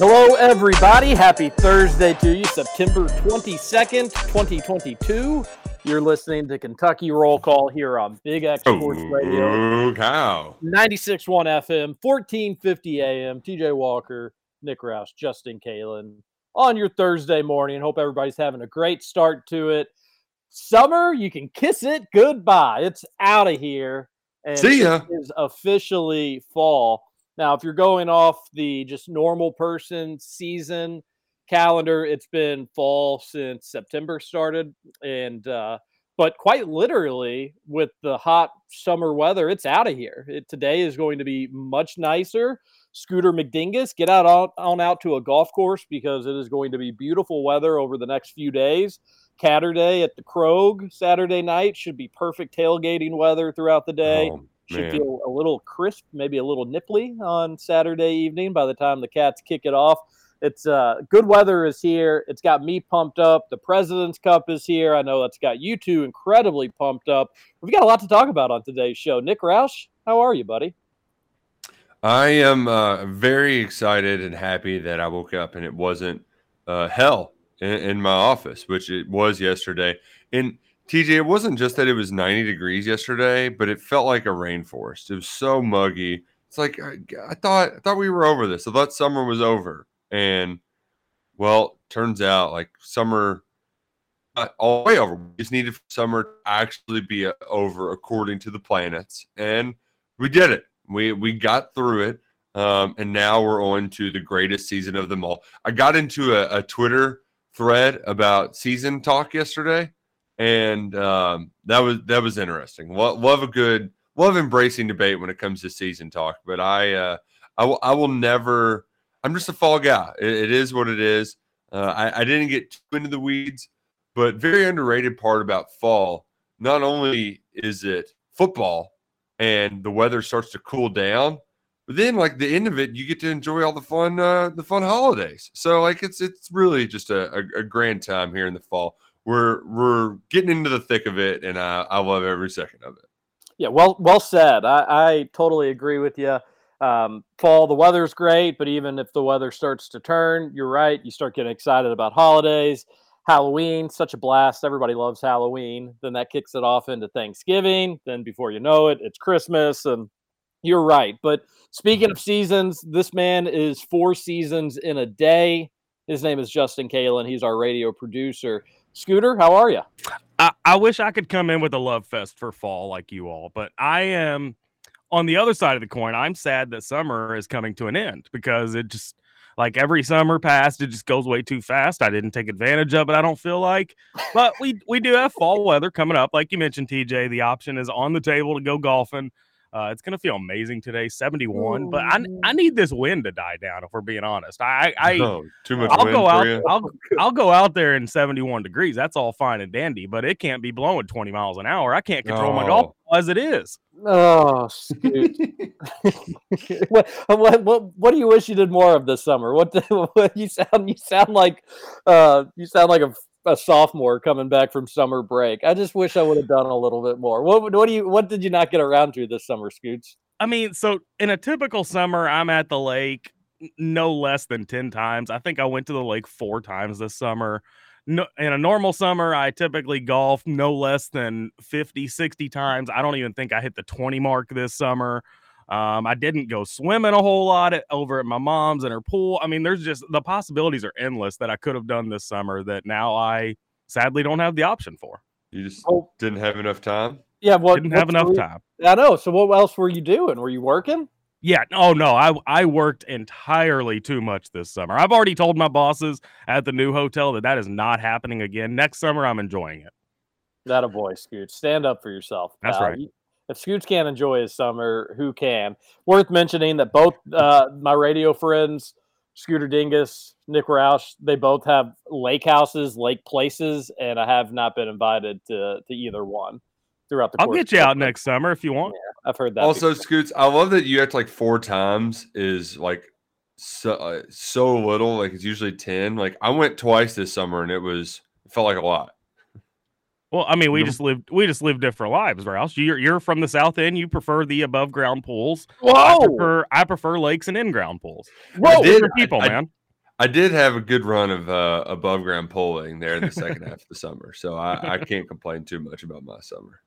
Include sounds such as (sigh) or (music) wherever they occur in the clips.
Hello, everybody. Happy Thursday to you, September 22nd, 2022. You're listening to Kentucky Roll Call here on Big X Sports oh, Radio, Ooh, cow. 96.1 FM, 1450 AM. TJ Walker, Nick Roush, Justin Kalen on your Thursday morning. Hope everybody's having a great start to it. Summer, you can kiss it goodbye. It's out of here. And See ya. It is officially fall. Now, if you're going off the just normal person season calendar, it's been fall since September started. And, uh, but quite literally, with the hot summer weather, it's out of here. It, today is going to be much nicer. Scooter McDingus, get out on, on out to a golf course because it is going to be beautiful weather over the next few days. Catterday at the Krog Saturday night should be perfect tailgating weather throughout the day. Oh, should man. feel a little crisp, maybe a little nipply on Saturday evening by the time the Cats kick it off. It's uh, good weather is here. It's got me pumped up. The President's Cup is here. I know that's got you two incredibly pumped up. We've got a lot to talk about on today's show. Nick Roush, how are you, buddy? I am uh, very excited and happy that I woke up and it wasn't uh, hell in, in my office, which it was yesterday. And TJ, it wasn't just that it was 90 degrees yesterday, but it felt like a rainforest. It was so muggy. It's like I, I thought I thought we were over this. I thought summer was over. And well, turns out like summer not all the way over. We just needed summer to actually be uh, over according to the planets. And we did it. We we got through it. Um, and now we're on to the greatest season of them all. I got into a, a Twitter thread about season talk yesterday, and um, that was that was interesting. Love, love a good love embracing debate when it comes to season talk. But I uh, I will I will never. I'm just a fall guy. It, it is what it is. Uh, I, I didn't get too into the weeds, but very underrated part about fall. Not only is it football and the weather starts to cool down, but then like the end of it, you get to enjoy all the fun, uh, the fun holidays. So like it's it's really just a, a, a grand time here in the fall. We're we're getting into the thick of it, and I, I love every second of it. Yeah, well, well said. I, I totally agree with you. Um, fall, the weather's great, but even if the weather starts to turn, you're right. You start getting excited about holidays. Halloween, such a blast. Everybody loves Halloween. Then that kicks it off into Thanksgiving. Then before you know it, it's Christmas. And you're right. But speaking of seasons, this man is four seasons in a day. His name is Justin Kalen. He's our radio producer. Scooter, how are you? I, I wish I could come in with a love fest for fall like you all, but I am on the other side of the coin. I'm sad that summer is coming to an end because it just like every summer passed, it just goes way too fast. I didn't take advantage of it. I don't feel like, but we we do have fall weather coming up, like you mentioned, TJ. The option is on the table to go golfing. Uh, it's gonna feel amazing today, 71. But I I need this wind to die down. If we're being honest, I I Oh, too much I'll wind go out. you? I'll I'll go out there in 71 degrees. That's all fine and dandy, but it can't be blowing 20 miles an hour. I can't control my golf ball as it is. Oh, (laughs) what, what what what do you wish you did more of this summer? What, the, (laughs) what you sound you sound like uh you sound like a a sophomore coming back from summer break. I just wish I would have done a little bit more. What what do you what did you not get around to this summer, Scoots? I mean, so in a typical summer, I'm at the lake no less than 10 times. I think I went to the lake four times this summer. No, in a normal summer, I typically golf no less than 50, 60 times. I don't even think I hit the 20 mark this summer. Um, I didn't go swimming a whole lot at, over at my mom's and her pool. I mean, there's just the possibilities are endless that I could have done this summer that now I sadly don't have the option for. You just Oh. didn't have enough time. Yeah, what Didn't have enough the- time. I know. So what else were you doing? Were you working? Yeah, oh no, I I worked entirely too much this summer. I've already told my bosses at the new hotel that that is not happening again. Next summer, I'm enjoying it. That a boy, Scoot. Stand up for yourself. That's pal. right. You- If Scoots can't enjoy his summer, who can? Worth mentioning that both uh, my radio friends, Scooter Dingus, Nick Roush, they both have lake houses, lake places, and I have not been invited to, to either one throughout the I'll course get you out summer. next summer if you want. I've heard that. Also, before. Scoots, I love that you act like four times is like so uh, so little. Like it's usually ten. Like I went twice this summer and it was it felt like a lot. Well, I mean, we just live we just live different lives, Roush. You're you're from the south end. You prefer the above ground pools. I Whoa! prefer I prefer lakes and in ground pools. Whoa! did- people, I- man. I did have a good run of uh, above ground polling there in the second half of the summer, so I, I (laughs) can't complain too much about my summer.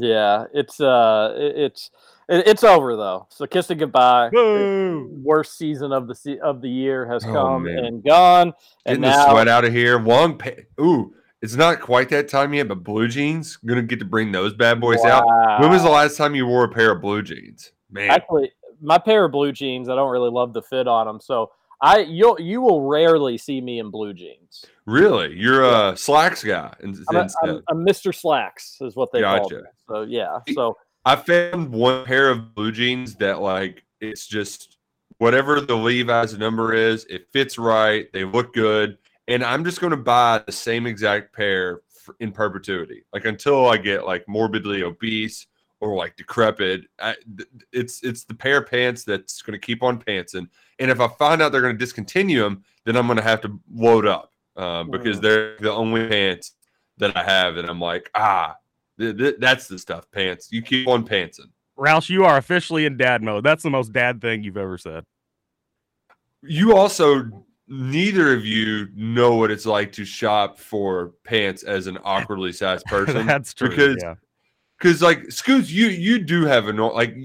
Yeah, it's uh, it- it's it- it's over though. So kiss it goodbye. Boo! Worst season of the se- of the year has Oh, come man. and gone, and Getting now the sweat out of here. Long pa- ooh, it's not quite that time yet, but blue jeans gonna get to bring those bad boys out. When was the last time you wore a pair of blue jeans? Man, Actually, my pair of blue jeans, I don't really love the fit on them, so I you'll you will rarely see me in blue jeans. really, you're a slacks guy I'm, a. I'm, I'm Mr. Slacks, is what they call Gotcha. me. So yeah, so I found one pair of blue jeans that like it's just whatever the Levi's number is, it fits right, they look good, and I'm just going to buy the same exact pair in perpetuity, like until I get like morbidly obese or like decrepit. I, it's it's the pair of pants that's going to keep on pantsing, and if I find out they're going to discontinue them, then I'm going to have to load up um, because Mm. they're the only pants that I have, and I'm like ah. th- th- that's the stuff, pants. You keep on pantsing. Roush, you are officially in dad mode. That's the most dad thing you've ever said. you also neither of you know what it's like to shop for pants as an awkwardly sized (laughs) person That's true. because yeah. because like scoots you you do have a like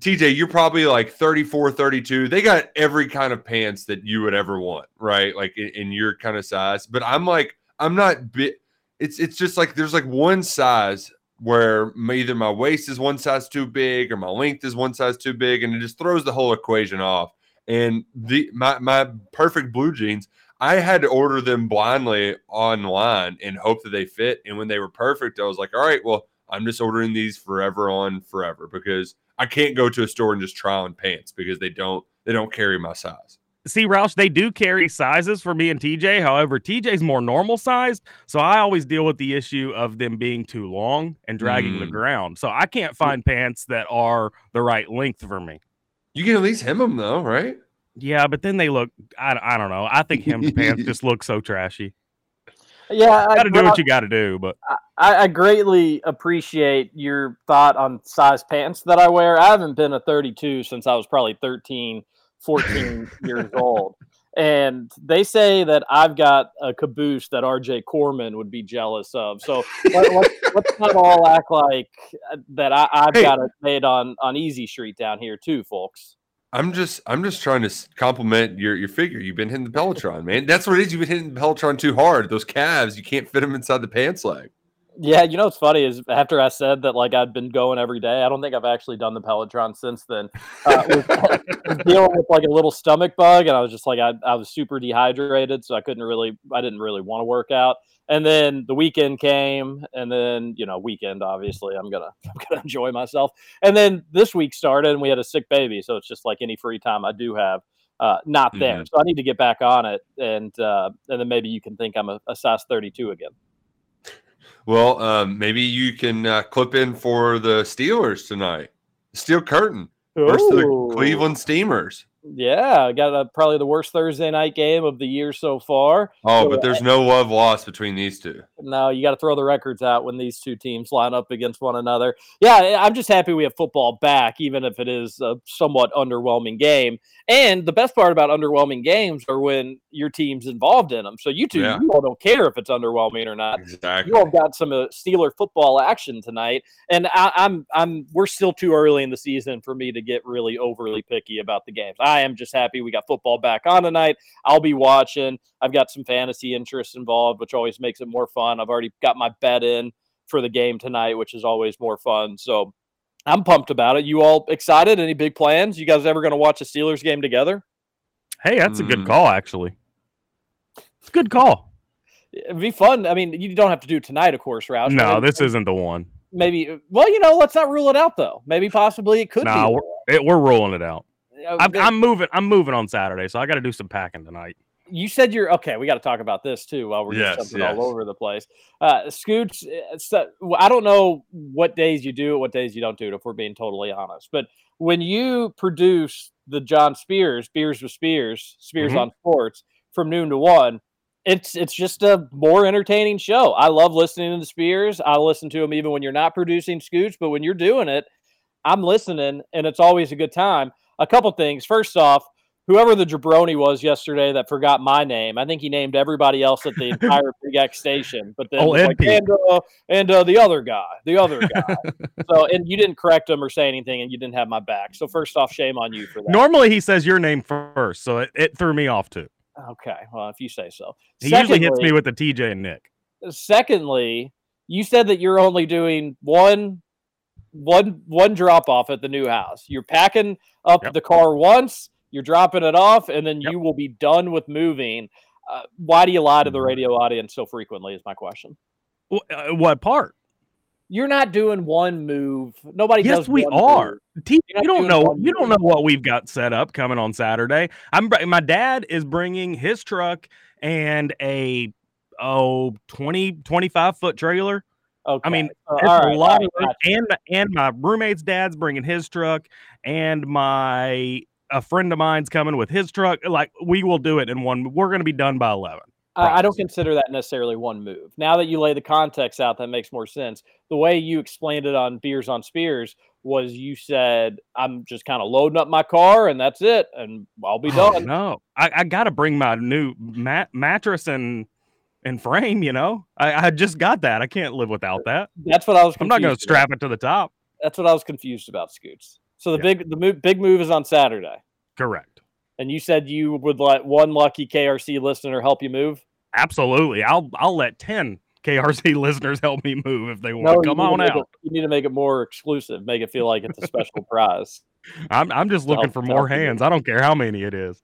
tj you're probably like 34 32 they got every kind of pants that you would ever want right like in, in your kind of size but i'm like i'm not bit it's it's just like there's like one size where either my waist is one size too big or my length is one size too big and it just throws the whole equation off and the my my perfect blue jeans I had to order them blindly online and hope that they fit. And when they were perfect, I was like, all right, well, I'm just ordering these forever on forever because I can't go to a store and just try on pants because they don't they don't carry my size. See, Roush, they do carry sizes for me and TJ. However, TJ's more normal sized. So I always deal with the issue of them being too long and dragging the Mm. ground. So I can't find pants that are the right length for me. You can at least hem them though, right? Yeah, but then they look, I, I don't know. I think (laughs) hemmed pants just look so trashy. yeah, I, Got to do well, what you got to do. But I, I greatly appreciate your thought on size pants that I wear. I haven't been a 32 since I was probably 13, 14 (laughs) years old. And they say that I've got a caboose that RJ Corman would be jealous of. So let, let's, let's not all act like uh, that I, I've Hey. got it made on, on Easy Street down here, too, folks. I'm just I'm just trying to compliment your your figure. You've been hitting the Pelotron, man. That's what it is. You've been hitting the Pelotron too hard. Those calves, you can't fit them inside the pants leg. Yeah, you know what's funny is after I said that like I'd been going every day, I don't think I've actually done the Pelotron since then. Uh, was, (laughs) (laughs) dealing with like a little stomach bug, and I was just like I, I was super dehydrated, so I couldn't really I didn't really want to work out. And then the weekend came, and then you know weekend obviously I'm gonna (laughs) I'm gonna enjoy myself. And then this week started, and we had a sick baby, so it's just like any free time I do have. Uh, not there, so I need to get back on it, and uh, and then maybe you can think I'm a, a size 32 again. Well, um, maybe you can uh, clip in for the Steelers tonight. Steel curtain versus the Cleveland Steamers. Yeah, I got a, probably the worst Thursday night game of the year so far. Oh, So, but there's no love lost between these two. No, you got to throw the records out when these two teams line up against one another. Yeah, I'm just happy we have football back, even if it is a somewhat underwhelming game. And the best part about underwhelming games are when your team's involved in them. So you two, Yeah. you all don't care if it's underwhelming or not. Exactly. You all got some uh, Steeler football action tonight, and I, I'm I'm we're still too early in the season for me to get really overly picky about the games. I am just happy we got football back on tonight. I'll be watching. I've got some fantasy interest involved, which always makes it more fun. I've already got my bet in for the game tonight, which is always more fun. So I'm pumped about it. You all excited? Any big plans? You guys ever going to watch a Steelers game together? Hey, that's a good Mm. call, actually. It's a good call. It'd be fun. I mean, you don't have to do it tonight, of course, Roush. No, maybe- this isn't the one. maybe. Well, you know, let's not rule it out though. Maybe possibly it could No, be. we're, it, we're rolling it out. Uh, I'm, I'm moving. I'm moving on Saturday, so I got to do some packing tonight. you said you're okay. We got to talk about this too while we're Yes, just jumping yes. all over the place. Uh, Scoots, uh, so, I don't know what days you do it, what days you don't do it. If we're being totally honest, but when you produce the John Spears, Beers with Spears, Spears Mhm. on Sports from noon to one. It's it's just a more entertaining show. I love listening to the Spears. I listen to him even when you're not producing Scoots, but when you're doing it, I'm listening, and it's always a good time. A couple things. First off, whoever the jabroni was yesterday that forgot my name, I think he named everybody else at the entire (laughs) Big X station, but then Oh, like, and uh, and uh, the other guy, the other guy. (laughs) so, and you didn't correct him or say anything, and you didn't have my back. So, first off, shame on you for that. Normally, he says your name first, so it, it threw me off too. Okay, well, if you say so. He usually hits me with the TJ and Nick. secondly, you said that you're only doing one one one drop off at the new house. You're packing up Yep. the car once, you're dropping it off, and then Yep. you will be done with moving. Uh, why do you lie to Mm-hmm. the radio audience so frequently? Is my question. Wh- uh, what part? You're not doing one move. Nobody Yes, does. we are. move. T- You're not you don't know. You don't know what we've got set up coming on Saturday. I'm. My dad is bringing his truck and a oh 20 25 foot trailer. Okay. I mean, it's a right, lot all of right, and and my roommate's dad's bringing his truck, and my a friend of mine's coming with his truck. Like we will do it in one. We're going to be done by eleven. I, I don't consider that necessarily one move. Now that you lay the context out, that makes more sense. The way you explained it on Beers on Spears was you said, I'm just kind of loading up my car and that's it, and I'll be Oh, done. no, I, I got to bring my new mat mattress and and frame. You know, I, I just got that. I can't live without that. That's what I was I'm not going to strap it to the top. That's what I was confused about, Scoots. So the Yeah. big the move, big move is on Saturday. Correct. And you said you would let one lucky KRC listener help you move? Absolutely. I'll I'll let ten KRC (laughs) listeners help me move if they want. you Come on out. It, you need to make it more exclusive, make it feel like it's a special (laughs) prize. I'm I'm just looking for more hands. I don't care how many it is.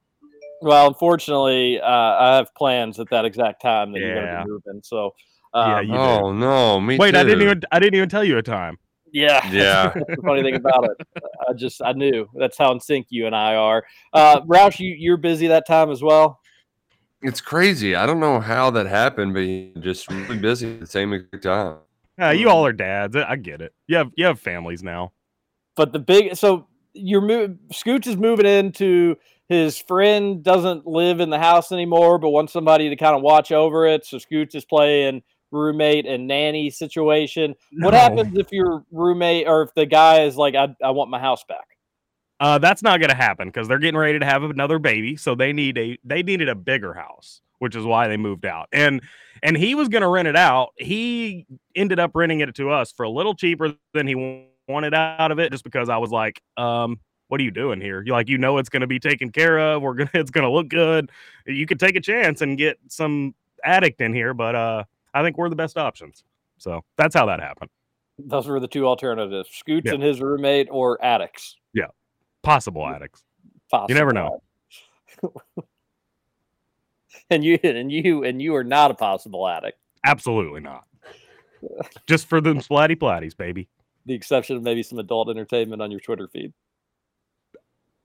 Well, unfortunately, uh, I have plans at that exact time that you're going to be moving. So, Yeah, um, you do. Oh no, me Wait, too. I didn't even I didn't even tell you a time. yeah, (laughs) Yeah. (laughs) That's the funny thing about it. I just I knew that's how in sync you and I are. Uh, Roush, you you're busy that time as well. It's crazy. I don't know how that happened, but you're just really busy at the same exact time. Uh, you all are dads. I I get it. You have you have families now. But the big so you're move Scooch is moving into his friend doesn't live in the house anymore, but wants somebody to kind of watch over it. So Scooch is playing roommate and nanny situation. What happens if your roommate or if the guy is like, I, I want my house back? Uh, that's not going to happen because they're getting ready to have another baby, so they need a they needed a bigger house, which is why they moved out. And and he was going to rent it out. He ended up renting it to us for a little cheaper than he wanted out of it, just because I was like, um, "What are you doing here? You like you know it's going to be taken care of. We're gonna (laughs) it's going to look good. You could take a chance and get some addict in here, but uh, I think we're the best options. So that's how that happened. Those were the two alternatives: Scoots Yeah. and his roommate, or addicts. Yeah, possible addicts. Possible. You never know. (laughs) and you and you and you are not a possible addict. Absolutely not. Just for them splatty platties, baby. The exception of maybe some adult entertainment on your Twitter feed.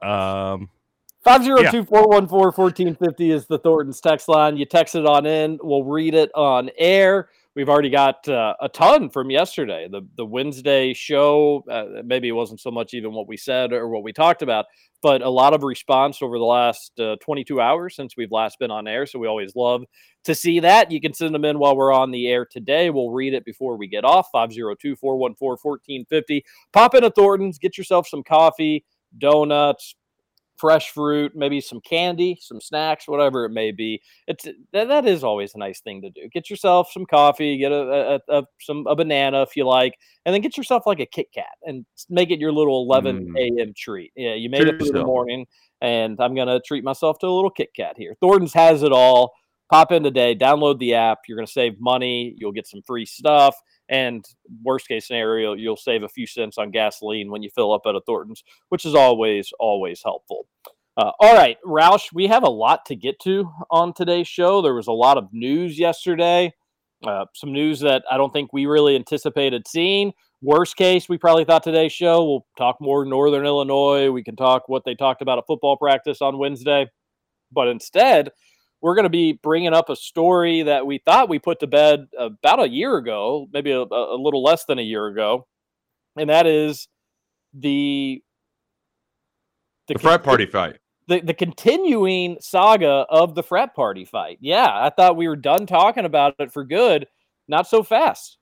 Um, 502-414-1450 is the Thornton's text line. You text it on in. We'll read it on air. we've already got uh, a ton from yesterday. The the Wednesday show, uh, maybe it wasn't so much even what we said or what we talked about, but a lot of response over the last uh, 22 hours since we've last been on air. So we always love to see that. You can send them in while we're on the air today. We'll read it before we get off 502 414 1450. Pop in into Thornton's, get yourself some coffee, donuts, fresh fruit, maybe some candy, some snacks, whatever it may be. It's that, that is always a nice thing to do. Get yourself some coffee, get a, a, a some a banana if you like, and then get yourself like a Kit Kat and make it your little 11 Mm. a.m. treat. Yeah, you made Treat it through the morning, and I'm gonna treat myself to a little Kit Kat here. Thornton's has it all. Pop in today, download the app. You're gonna save money. You'll get some free stuff. And worst case scenario, you'll save a few cents on gasoline when you fill up at a Thornton's, which is always, always helpful. Uh, all right, Roush, we have a lot to get to on today's show. There was a lot of news yesterday, uh, some news that I don't think we really anticipated seeing. Worst case, we probably thought today's show we'll talk more Northern Illinois. We can talk what they talked about at football practice on Wednesday. But instead, we're going to be bringing up a story that we thought we put to bed about a year ago, maybe a, a little less than a year ago. And that is the The frat party fight. the, the continuing saga of the frat party fight. Yeah, I thought we were done talking about it for good. Not so fast.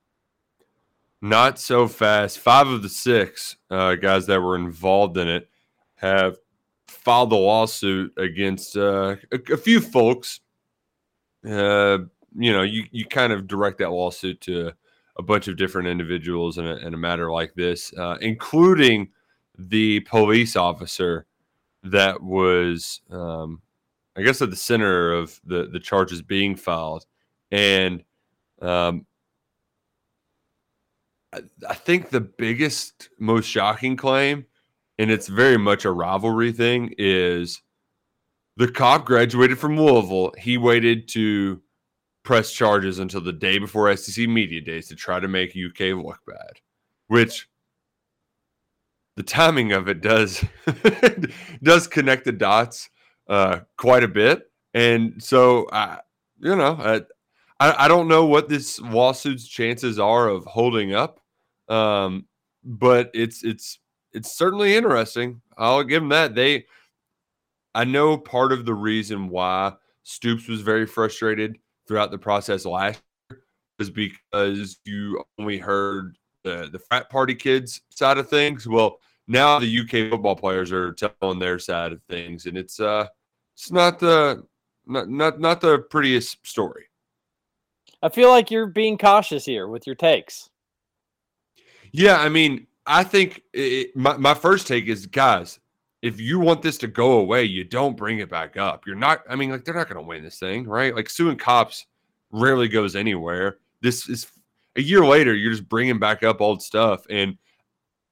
Not so fast. Five of the six uh, guys that were involved in it have filed a lawsuit against uh, a, a few folks. Uh, you know, you, you kind of direct that lawsuit to a bunch of different individuals in a, in a matter like this, uh, including the police officer that was, um, I guess, at the center of the, the charges being filed. And um, I, I think the biggest, most shocking claim, and it's very much a rivalry thing, is the cop graduated from Louisville. He waited to press charges until the day before SEC media days to try to make UK look bad, which the timing of it does (laughs) does connect the dots uh, quite a bit. And so, I, you know, I, I, I don't know what this lawsuit's chances are of holding up, um, but it's it's it's certainly interesting. I'll give them that. They, I know part of the reason why Stoops was very frustrated throughout the process last year was because you only heard the the frat party kids side of things. Well, now the UK football players are telling their side of things, and it's uh it's not the not not not the prettiest story. I feel like you're being cautious here with your takes. Yeah, I mean, I think it, my my first take is, guys, if you want this to go away, you don't bring it back up. You're not. I mean, like they're not going to win this thing, right? Like suing cops rarely goes anywhere. This is a year later. You're just bringing back up old stuff, and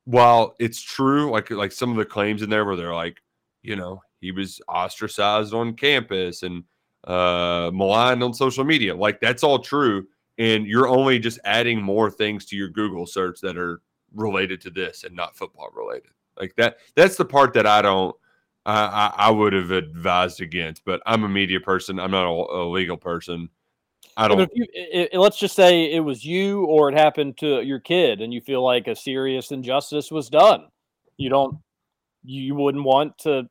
while it's true, like like some of the claims in there where they're like, you know, he was ostracized on campus and uh maligned on social media, like that's all true. And you're only just adding more things to your Google search that are related to this and not football related. Like that. That's the part that I don't. I I, would have advised against. But I'm a media person. I'm not a, a legal person. I don't. if you, i i let's just say it was you or it happened to your kid, and you feel like a serious injustice was done. You don't. You wouldn't want to,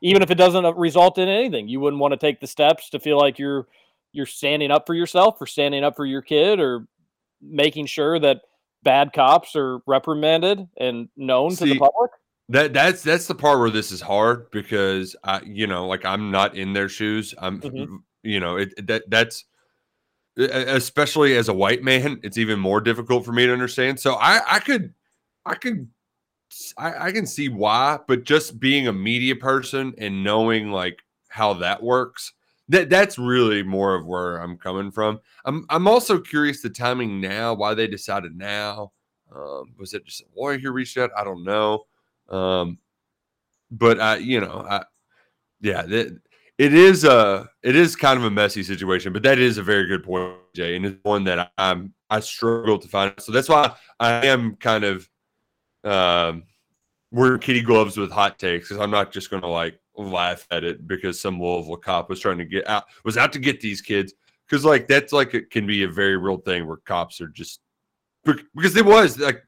even if it doesn't uh, result in anything. You wouldn't want to take the steps to feel like you're you're standing up for yourself, or standing up for your kid, or making sure that bad cops are reprimanded and known to the public. That that's that's the part where this is hard because I you know like I'm not in their shoes. I'm Mhm. you know it that that's especially as a white man, it's even more difficult for me to understand. So I I could I could I, I can see why, but just being a media person and knowing like how that works, that that's really more of where I'm coming from. I'm I'm also curious the timing now, why they decided now. Um, was it just a lawyer who reached out? I don't know. Um, but I, you know, I, yeah, that, it is a, it is kind of a messy situation, but that is a very good point, Jay, and it's one that I'm, I struggle to find. So that's why I am kind of, um, wearing kitty gloves with hot takes because I'm not just going to like laugh at it because some Louisville cop was trying to get out, was out to get these kids because like that's like it can be a very real thing where cops are just because it was like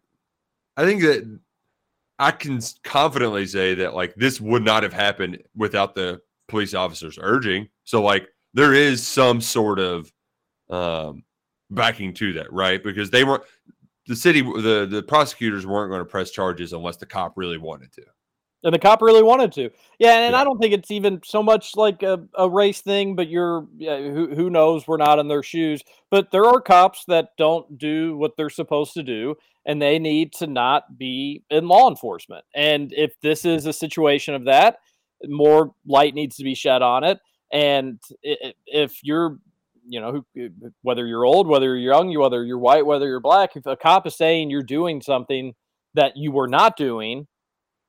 I think that I can confidently say that like this would not have happened without the police officers urging. So like there is some sort of um backing to that, right? Because they weren't the city the the prosecutors weren't going to press charges unless the cop really wanted to. And the cop really wanted to. Yeah, and yeah. I don't think it's even so much like a, a race thing, but you're yeah, who who knows, we're not in their shoes. But there are cops that don't do what they're supposed to do and they need to not be in law enforcement. And if this is a situation of that, more light needs to be shed on it. And if you're you know, eh, whether you're old, whether you're young, whether you're white, whether you're black, if a cop is saying you're doing something that you were not doing,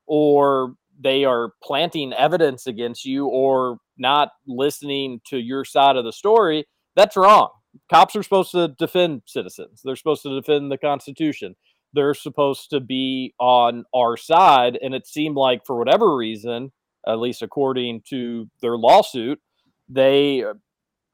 or they are planting evidence against you, or not listening to your side of the story, that's wrong. Cops are supposed to defend citizens. They're supposed to defend the Constitution. They're supposed to be on our side. And it seemed like, for whatever reason, at least according to their lawsuit, they uh,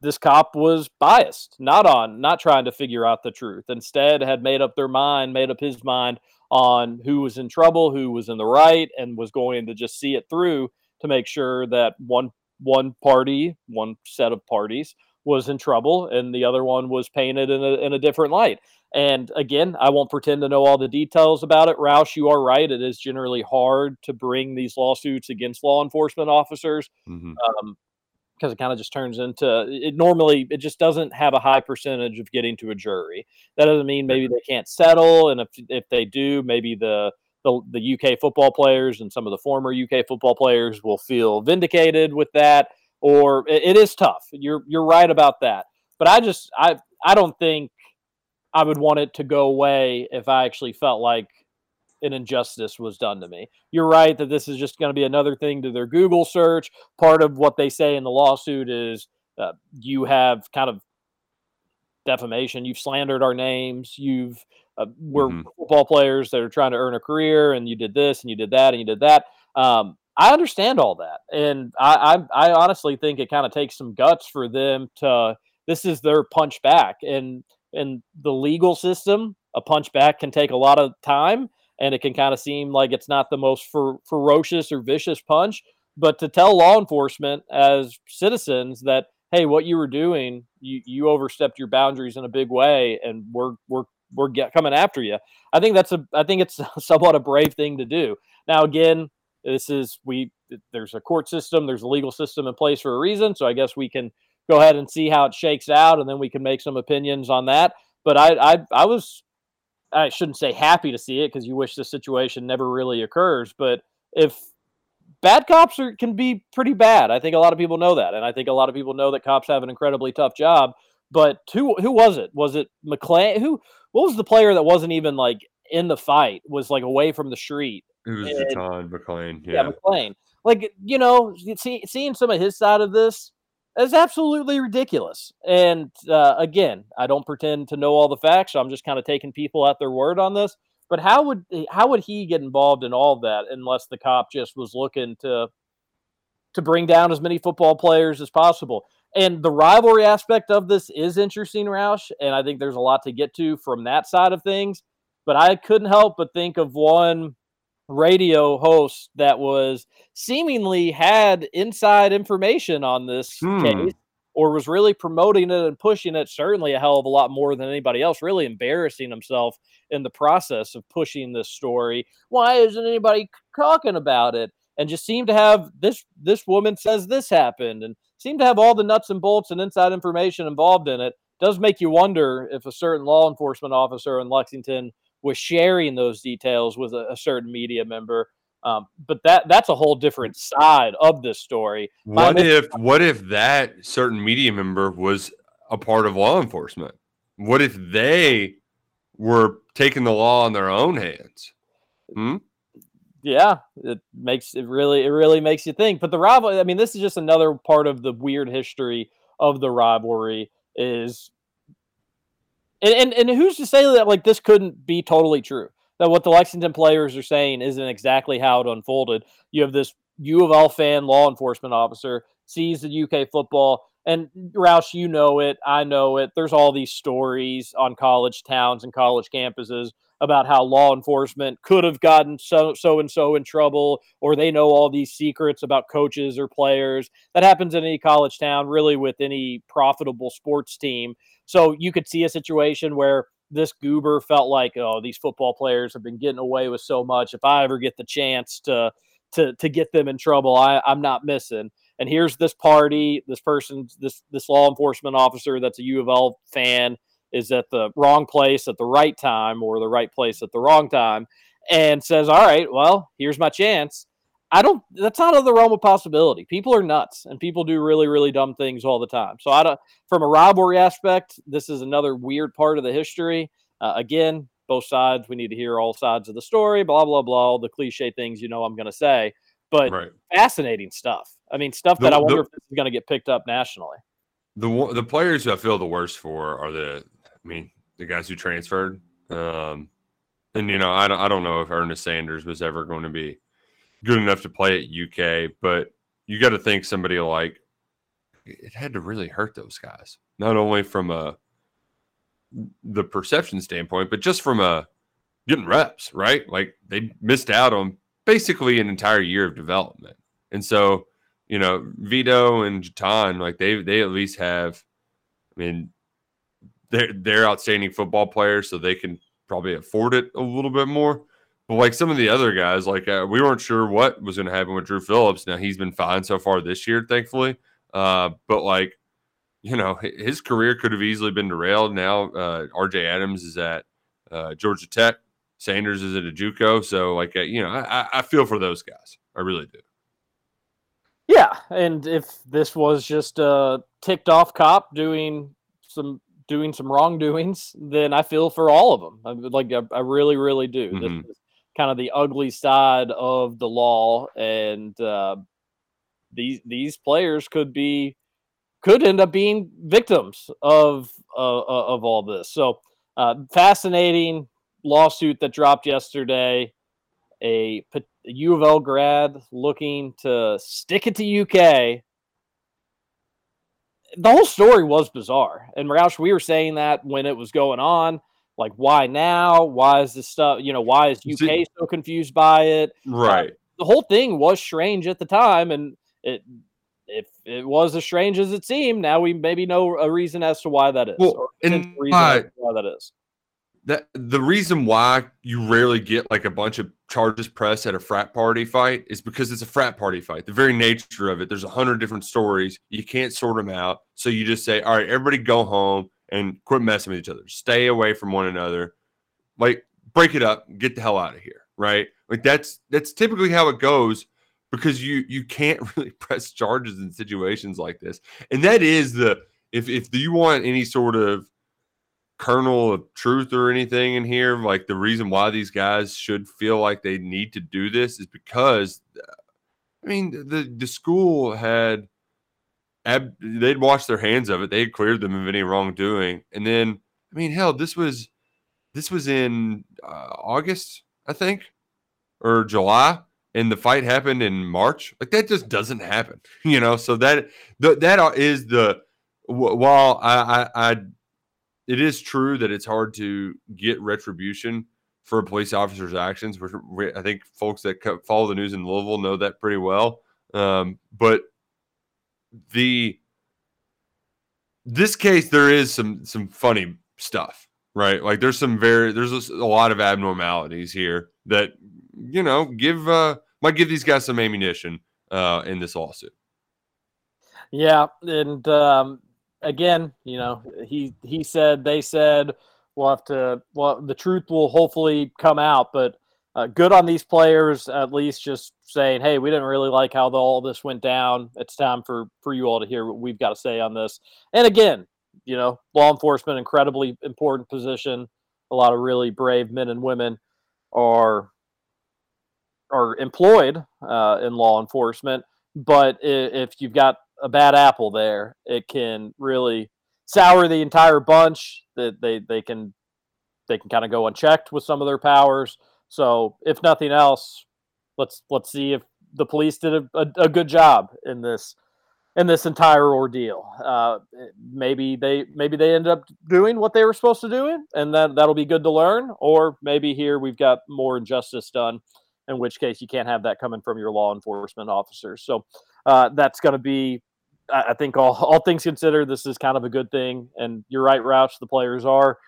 this cop was biased, not on, not trying to figure out the truth. Instead, had made up their mind, made up his mind on who was in trouble, who was in the right, and was going to just see it through to make sure that one one party, one set of parties was in trouble, and the other one was painted in a in a different light. And again, I won't pretend to know all the details about it. Roush, you are right. It is generally hard to bring these lawsuits against law enforcement officers. Mm-hmm. Um, because it kind of just turns into it normally it just doesn't have a high percentage of getting to a jury. That doesn't mean maybe they can't settle and if if they do maybe the the, the UK football players and some of the former UK football players will feel vindicated with that or it, it is tough. You're you're right about that. But I just I I don't think I would want it to go away if I actually felt like an injustice was done to me. You're right that this is just going to be another thing to their Google search. Part of what they say in the lawsuit is uh, you have kind of defamation. You've slandered our names. You've uh, we're mm-hmm. football players that are trying to earn a career, and you did this and you did that and you did that. Um, I understand all that, and I, I, I honestly think it kind of takes some guts for them to. This is their punch back, and in the legal system, a punch back can take a lot of time and it can kind of seem like it's not the most fer- ferocious or vicious punch. But to tell law enforcement as citizens that hey, what you were doing, you you overstepped your boundaries in a big way, and we're we're we're get, coming after you. I think that's a I think it's (laughs) somewhat a brave thing to do. Now again, this is we there's a court system, there's a legal system in place for a reason. So I guess we can go ahead and see how it shakes out, and then we can make some opinions on that. But I I, I was I shouldn't say happy to see it because you wish this situation never really occurs. But if bad cops are, can be pretty bad, I think a lot of people know that, and I think a lot of people know that cops have an incredibly tough job. But who who was it? Was it McClain? Who what was the player that wasn't even like in the fight? Was like away from the street. It was John McClain. Yeah. yeah, McClain. Like you know, see, seeing some of his side of this, is absolutely ridiculous. And uh, again, I don't pretend to know all the facts. So I'm just kind of taking people at their word on this. But how would how would he get involved in all that unless the cop just was looking to to bring down as many football players as possible? And the rivalry aspect of this is interesting, Roush, and I think there's a lot to get to from that side of things. But I couldn't help but think of one radio host that was seemingly had inside information on this hmm. case or was really promoting it and pushing it certainly a hell of a lot more than anybody else really embarrassing himself in the process of pushing this story. Why isn't anybody talking about it? And just seemed to have this this woman says this happened and seemed to have all the nuts and bolts and inside information involved in it. Does make you wonder if a certain law enforcement officer in lexington was sharing those details with a, a certain media member. Um, but that that's a whole different side of this story. My what if what if that certain media member was a part of law enforcement? What if they were taking the law in their own hands? Hmm? Yeah, it makes it really it really makes you think. But the rivalry, I mean, this is just another part of the weird history of the rivalry. Is and, and and who's to say that like this couldn't be totally true? That what the Lexington players are saying isn't exactly how it unfolded. You have this U of L fan law enforcement officer sees the UK football, And Roush, you know it. I know it. There's all these stories on college towns and college campuses about how law enforcement could have gotten so so and so in trouble, or they know all these secrets about coaches or players. That happens in any college town, really, with any profitable sports team. So you could see a situation where this goober felt like, oh, these football players have been getting away with so much. If I ever get the chance to to to get them in trouble, I, I'm not missing. And here's this party, this person, this this law enforcement officer that's a U of L fan is at the wrong place at the right time or the right place at the wrong time and says, All right, well, here's my chance. I don't, that's not of the realm of possibility. People are nuts and people do really, really dumb things all the time. So, I don't, from a rivalry aspect, this is another weird part of the history. Uh, again, both sides, we need to hear all sides of the story, blah, blah, blah, all the cliche things you know I'm going to say, but Right. fascinating stuff. I mean, stuff The- that I wonder the- if this is going to get picked up nationally. The one- the players who I feel the worst for are the I mean the guys who transferred. Um, and you know I don't I don't know if Ernest Sanders was ever going to be good enough to play at UK, but you got to think somebody like it had to really hurt those guys, not only from a the perception standpoint, but just from a getting reps, right? Like they missed out on basically an entire year of development, and so you know, Vito and Jordan, like they they at least have. I mean, they're they're outstanding football players, so they can probably afford it a little bit more. But like some of the other guys, like uh, we weren't sure what was going to happen with Drew Phillips. Now he's been fine so far this year, thankfully. Uh, but like, you know, his career could have easily been derailed. Now uh, R.J. Adams is at uh, Georgia Tech. Sanders is at a JUCO. So like, uh, you know, I, I- feel for those guys. I really do. Yeah, and if this was just a ticked off cop doing some doing some wrongdoings, then I feel for all of them. I, like I, I really, really do. Mhm. This is kind of the ugly side of the law, and uh, these these players could be could end up being victims of uh, uh, of all this. So uh, fascinating lawsuit that dropped yesterday. A U of L grad looking to stick it to UK. The whole story was bizarre, and Roush, we were saying that when it was going on. Like, why now? Why is this stuff? You know, why is UK so confused by it? Right. the whole thing was strange at the time, and it if it was as strange as it seemed, now we maybe know a reason as to why that is. Well, and potential reason as why- why that is. that the reason why you rarely get like a bunch of charges pressed at a frat party fight is because it's a frat party fight. The very nature of it, there's a hundred different stories. You can't sort them out. So you just say, all right, everybody go home and quit messing with each other. Stay away from one another. Like break it up, get the hell out of here. Right. Like that's that's typically how it goes because you you can't (laughs) really press charges in situations like this. And that is the if if you want any sort of kernel of truth or anything in here. Like the reason why these guys should feel like they need to do this is because, I mean, the the school had ab- they'd washed their hands of it. They had cleared them of any wrongdoing, and then I mean, hell, this was this was in uh, August, I think, or July. And the fight happened in March. Like that just doesn't happen, (laughs) you know. So that that is the while I, I I it is true that it's hard to get retribution for a police officer's actions. Which I think folks that follow the news in Louisville know that pretty well. Um, but the this case, there is some some funny stuff, right? Like there's some very there's a lot of abnormalities here that you know give uh might give these guys some ammunition uh in this lawsuit. Yeah, and um, again, you know, he he said they said we'll have to. Well, the truth will hopefully come out, but uh, good on these players at least just saying, "Hey, we didn't really like how the, all this went down. It's time for for you all to hear what we've got to say on this." And again, you know, law enforcement incredibly important position. A lot of really brave men and women are are employed uh, in law enforcement, but if you've got a bad apple there, it can really sour the entire bunch. That they they can they can kind of go unchecked with some of their powers. So if nothing else, let's let's see if the police did a, a, a good job in this in this entire ordeal. Uh, maybe they maybe they end up doing what they were supposed to do, and that that'll be good to learn. Or maybe here we've got more injustice done, in which case you can't have that coming from your law enforcement officers. So uh, that's going to be, I think, all all things considered, this is kind of a good thing. And you're right, Roush. The players are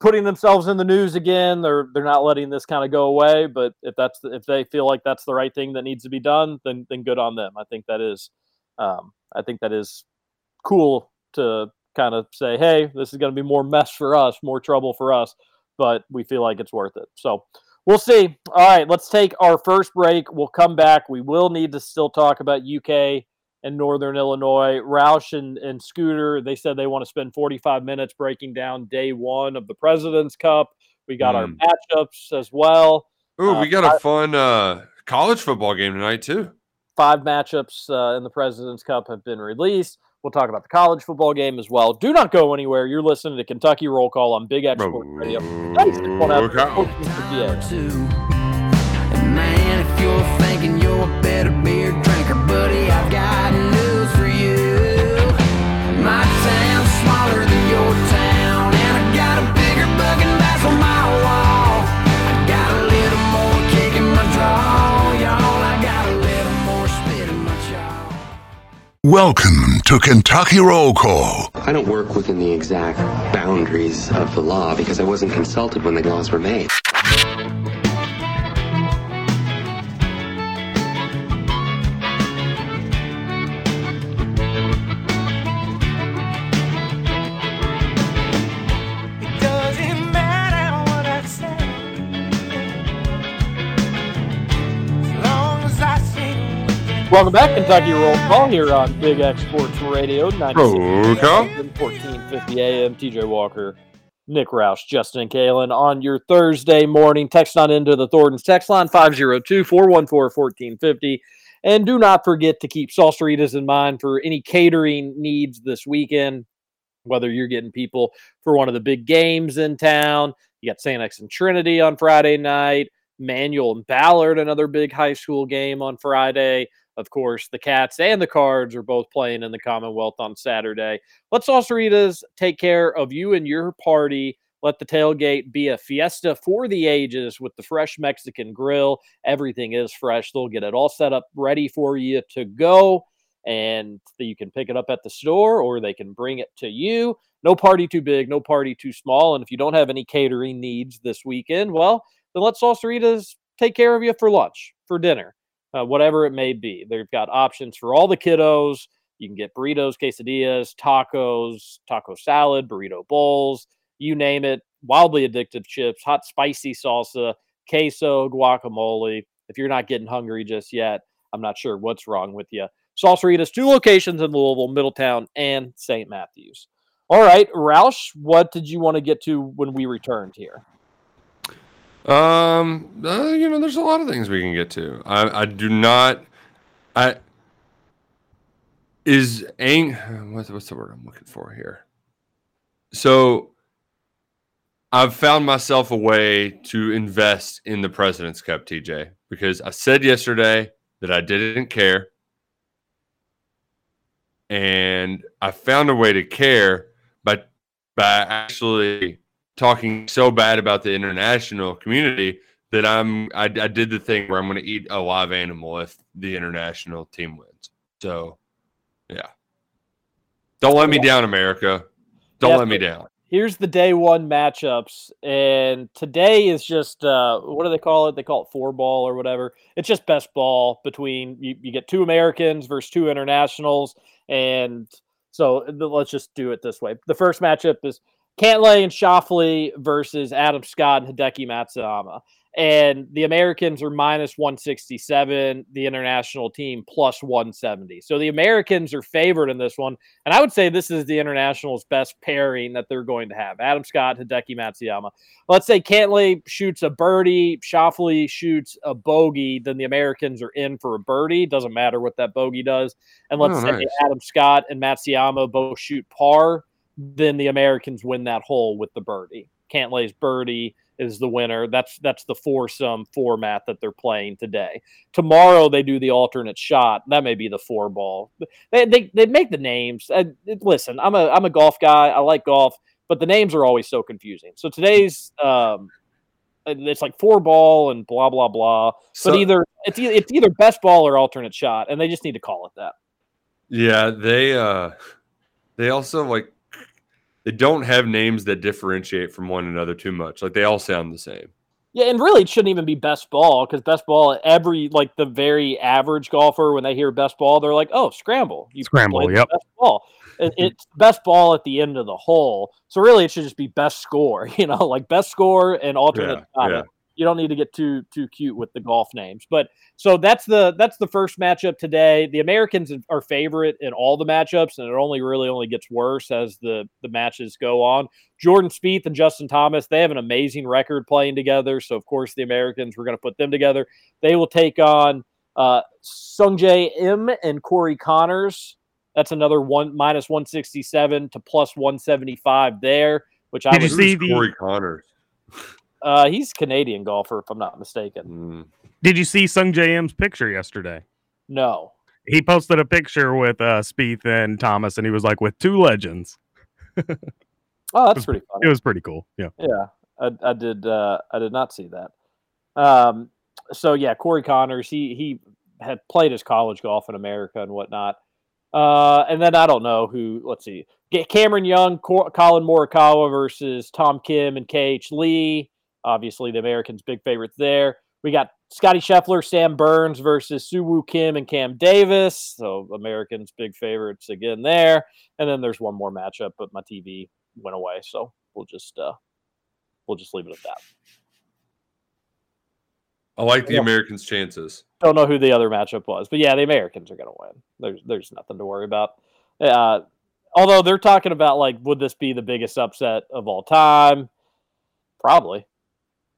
putting themselves in the news again. They're they're not letting this kind of go away. But if that's the, if they feel like that's the right thing that needs to be done, then then good on them. I think that is. Um, I think that is cool to kind of say, hey, this is going to be more mess for us, more trouble for us, but we feel like it's worth it. So we'll see. All right, let's take our first break. We'll come back. We will need to still talk about UK and Northern Illinois. Roush and, and Scooter, they said they want to spend 45 minutes breaking down day one of the President's Cup. We got our Mm. matchups as well. Ooh, Uh, we got a fun uh, college football game tonight too. five matchups uh, in the President's Cup have been released. We'll talk about the college football game as well. Do not go anywhere. You're listening to Kentucky Roll Call on Big X Sports Radio. Nice. Welcome to Kentucky Roll Call. I don't work within the exact boundaries of the law because I wasn't consulted when the laws were made. Welcome back, Kentucky Roll Call here on Big X Sports Radio. 96 Roll call. 1450 AM. TJ Walker, Nick Roush, Justin Kalen on your Thursday morning. Text on into the Thornton's text line 502 414 1450. And do not forget to keep Salsaritas in mind for any catering needs this weekend, whether you're getting people for one of the big games in town. You got St. X and Trinity on Friday night, Manual and Ballard, another big high school game on Friday. Of course, the Cats and the Cards are both playing in the Commonwealth on Saturday. Let Salsaritas take care of you and your party. Let the tailgate be a fiesta for the ages with the fresh Mexican grill. Everything is fresh. They'll get it all set up ready for you to go. And you can pick it up at the store or they can bring it to you. No party too big, no party too small. And if you don't have any catering needs this weekend, well, then let Salsaritas take care of you for lunch, for dinner, uh, whatever it may be. They've got options for all the kiddos. You can get burritos, quesadillas, tacos, taco salad, burrito bowls, you name it. Wildly addictive chips, hot spicy salsa, queso, guacamole. If you're not getting hungry just yet, I'm not sure what's wrong with you. Salsaritas, two locations in Louisville, Middletown, and St. Matthews. All right, Roush, what did you want to get to when we returned here? Um, uh, you know, there's a lot of things we can get to. I, I do not. I is ang. What's what's the word I'm looking for here? So, I've found myself a way to invest in the President's Cup, TJ, because I said yesterday that I didn't care, and I found a way to care by by actually talking so bad about the international community that I'm I, I did the thing where I'm going to eat a live animal if the international team wins. So, yeah. Don't let me down, America. Don't Yeah, let me down. Here's the day one matchups, and today is just uh, what do they call it? They call it four ball or whatever. It's just best ball between you, you get two Americans versus two internationals, and so let's just do it this way. The first matchup is Cantlay and Schauffele versus Adam Scott and Hideki Matsuyama. And the Americans are minus 167, the international team plus 170. So the Americans are favored in this one. And I would say this is the international's best pairing that they're going to have. Adam Scott, Hideki Matsuyama. Let's say Cantlay shoots a birdie, Schauffele shoots a bogey, then the Americans are in for a birdie. Doesn't matter what that bogey does. And let's Oh, say nice. Adam Scott and Matsuyama both shoot par, then the Americans win that hole with the birdie. Cantlay's birdie is the winner. That's that's the foursome format that they're playing today. Tomorrow they do the alternate shot. That may be the four ball. They they, they make the names. Uh, listen, I'm a I'm a golf guy. I like golf, but the names are always so confusing. So today's um, it's like four ball and blah blah blah. So- but either it's either, it's either best ball or alternate shot, and they just need to call it that. Yeah, they uh they also like they don't have names that differentiate from one another too much. Like they all sound the same. Yeah, and really, it shouldn't even be best ball because best ball, every like the very average golfer, when they hear best ball, they're like, "Oh, scramble, you Scramble, played yep. best ball." (laughs) It's best ball at the end of the hole, so really, it should just be best score. (laughs) You know, like best score and alternate. Yeah, yeah. You don't need to get too too cute with the golf names, but so that's the that's the first matchup today. The Americans are favorite in all the matchups, and it only really only gets worse as the the matches go on. Jordan Spieth and Justin Thomas, they have an amazing record playing together. So, of course, the Americans, we're going to put them together. They will take on uh, Sung Jae Im and Corey Conners. That's another one minus 167 to plus 175 there, which I Did you would, see Who's the- Corey Conners? Uh, he's Canadian golfer, if I'm not mistaken. Mm. Did you see Sung Jae Im's picture yesterday? No. He posted a picture with uh, Spieth and Thomas, and he was like, with two legends. Oh, that's pretty funny. It was pretty cool. Yeah. Yeah, I, I did. Uh, I did not see that. Um, so yeah, Corey Conners. He he had played his college golf in America and whatnot. Uh, and then I don't know who. Let's see. Cameron Young, Cor- Collin Morikawa versus Tom Kim and KH Lee. Obviously, the Americans' big favorites there. We got Scotty Scheffler, Sam Burns versus Si Woo Kim and Cam Davis. So Americans' big favorites again there. And then there's one more matchup, but my TV went away, so we'll just uh, we'll just leave it at that. I like the Yeah. Americans' chances. Don't know who the other matchup was, but yeah, the Americans are going to win. There's there's nothing to worry about. Uh, although they're talking about like, would this be the biggest upset of all time? Probably.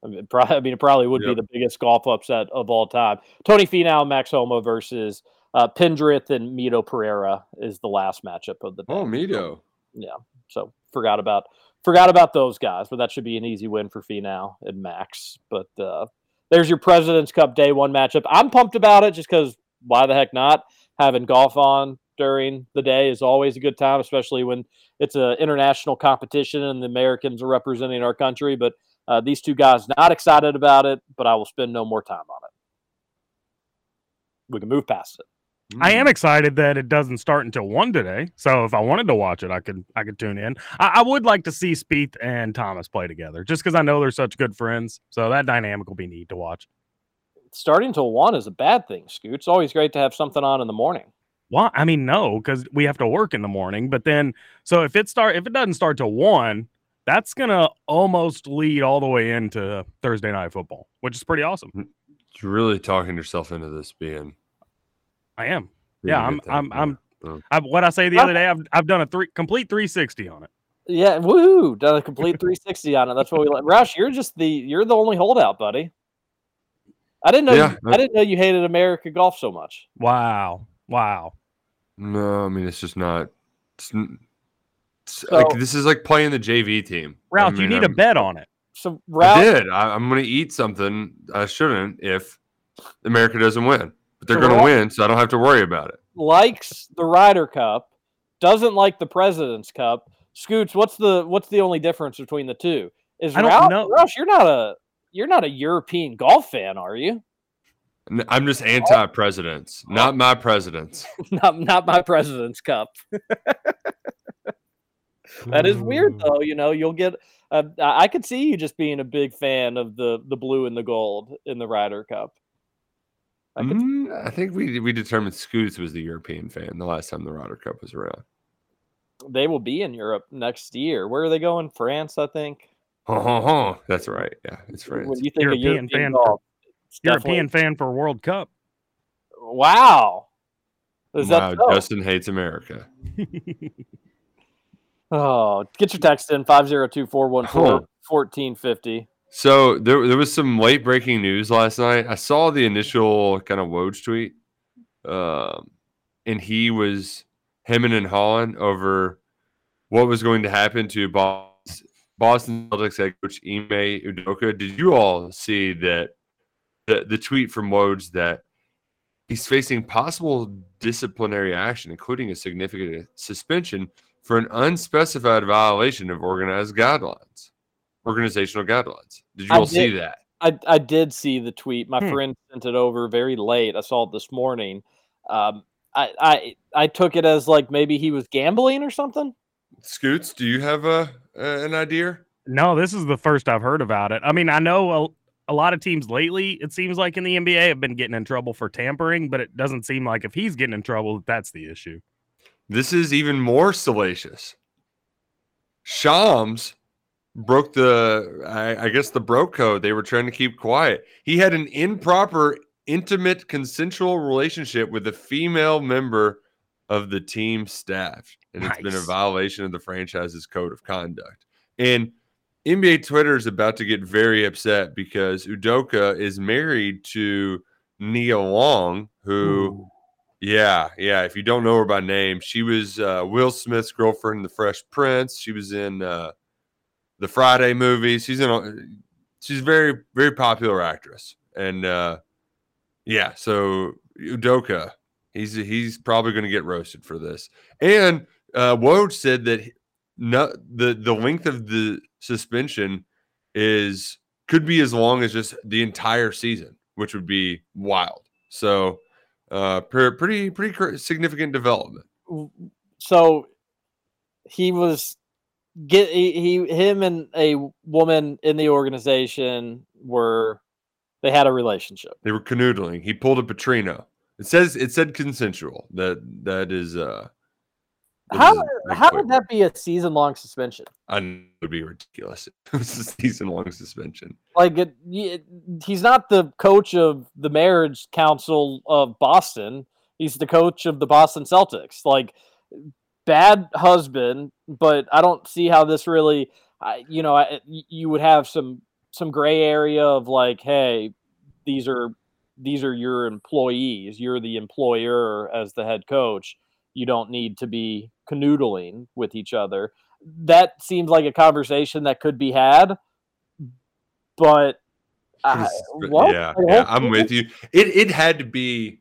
I mean, pro- I mean it probably would Yep. be the biggest golf upset of all time. Tony Finau, Max Homa versus uh, Pendrith and Mito Pereira is the last matchup of the day. Oh, Mito. Yeah, so forgot about forgot about those guys, but that should be an easy win for Finau and Max. But uh, there's your President's Cup Day One matchup. I'm pumped about it just because why the heck not? Having golf on during the day is always a good time, especially when it's an international competition and the Americans are representing our country. But uh, these two guys not excited about it, but I will spend no more time on it. We can move past it. I am excited that it doesn't start until one today. So if I wanted to watch it, I could I could tune in. I, I would like to see Spieth and Thomas play together, just because I know they're such good friends. So that dynamic will be neat to watch. Starting till one is a bad thing, Scoot. It's always great to have something on in the morning. Well, I mean, no, because we have to work in the morning. But then, so if it start if it doesn't start till one, that's gonna almost lead all the way into Thursday night football, which is pretty awesome. Hmm. You're really talking yourself into this being. I am. being Yeah, a I'm. I'm. yeah. I'm. Oh. I, what I say the ah. other day, I've I've done a three complete 360 on it. Yeah, woohoo! Done a complete (laughs) 360 on it. That's what we like. Roush, you're just the you're the only holdout, buddy. I didn't know Yeah, you, I didn't know you hated America golf so much. Wow. Wow. No, I mean it's just not. It's So- like this is like playing the JV team. I Ralph, you need a I'm- bet on it. So Ralph I did. I, I'm going to eat something I shouldn't if America doesn't win, but they're So going to win, so I don't have to worry about it. likes the Ryder Cup, doesn't like the President's Cup. Scoots, what's the what's the only difference between the two? Is I don't Ralph, know. Roush, you're not a you're not a European golf fan, are you? I'm just anti-presidents, not my presidents. (laughs) not not my President's Cup. (laughs) that is weird though. You know, you'll get. Uh, I I could see you just being a big fan of the the blue and the gold in the Ryder Cup. I Mm, I think we we determined Scoots was the European fan the last time the Ryder Cup was around. they will be in Europe next year. Where are they going? France, I think. Ho, ho, ho. That's right. Yeah, it's France. When you think European European fan golf, it's European fan for World Cup. Wow. Is wow, that so? Justin hates America. (laughs) Oh, get your text in 502 414 Oh. 1450. So there, there was some late breaking news last night. I saw the initial kind of Woj tweet, um, and he was hemming and hawing over what was going to happen to Boston Celtics head coach Ime Udoka. Did you all see that the, the tweet from Woj that he's facing possible disciplinary action, including a significant suspension for an unspecified violation of organized guidelines, organizational guidelines. Did you I all see that? I, I did see the tweet. My Hmm. friend sent it over very late. I saw it this morning. Um, I, I I took it as like maybe he was gambling or something. Scoots, do you have a, a an idea? No, this is the first I've heard about it. I mean, I know a, a lot of teams lately, it seems like in the NBA, have been getting in trouble for tampering, but it doesn't seem like if he's getting in trouble, that's the issue. This is even more salacious. Shams broke the, I, I guess, the bro code. They were trying to keep quiet. He had an improper, intimate, consensual relationship with a female member of the team staff. And it's been a violation of the franchise's code of conduct. And NBA Twitter is about to get very upset because Udoka is married to Nia Long, who. Yeah, yeah. If you don't know her by name, she was uh, Will Smith's girlfriend in The Fresh Prince. She was in uh, the Friday movies. She's in. a- She's a very, very popular actress, and uh, yeah. So Udoka, he's he's probably going to get roasted for this. And uh, Woj said that no, the the length of the suspension is could be as long as just the entire season, which would be wild. So uh pretty pretty significant development. So he was get he, he him and a woman in the organization were they had a relationship. they were canoodling. He pulled a petrino. It says it said consensual. That that is uh How how quick would that be a season long suspension? I know it would be ridiculous (laughs) it's a season long suspension Like it, y- he's not the coach of the marriage council of Boston. He's the coach of the Boston Celtics. Like bad husband, but I don't see how this really. I, you know, I, you would have some some gray area of like, hey, these are these are your employees. You're the employer as the head coach. You don't need to be canoodling with each other. That seems like a conversation that could be had, but I, yeah yeah i'm with you. It it had to be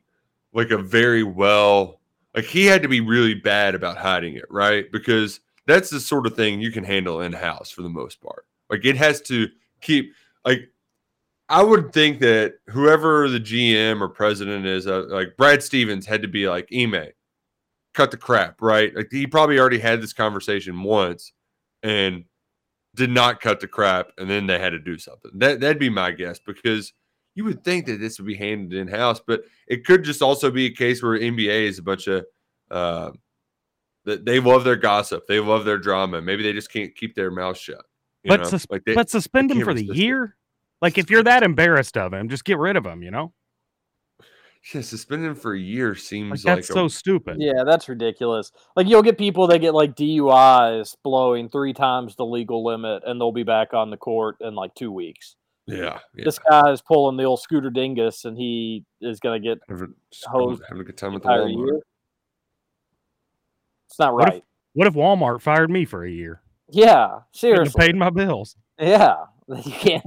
like a very well like he had to be really bad about hiding it right? Because that's the sort of thing you can handle in house for the most part. Like it has to keep like i would think that whoever the gm or president is uh, like brad stevens had to be like ime cut the crap right like he probably already had this conversation once and did not cut the crap and then they had to do something. That that'd be my guess because you would think that this would be handled in house, but it could just also be a case where NBA is a bunch of uh, that they love their gossip, they love their drama. Maybe they just can't keep their mouth shut. you But, know? sus- Like they- but suspend him for the it. year? Like, if you're that embarrassed of him, just get rid of him, you know? Yeah, suspending for a year seems Like, like, that's a- so stupid. Yeah, that's ridiculous. Like you'll get people that get like DUIs blowing three times the legal limit, and they'll be back on the court in like two weeks. yeah, yeah. This guy is pulling the old scooter dingus, and he is going to get Having, hosed having a good time at the entire Walmart. year. It's not What if- right. What if Walmart fired me for a year? yeah, Couldn't seriously. paid my bills. Yeah, (laughs) you can't.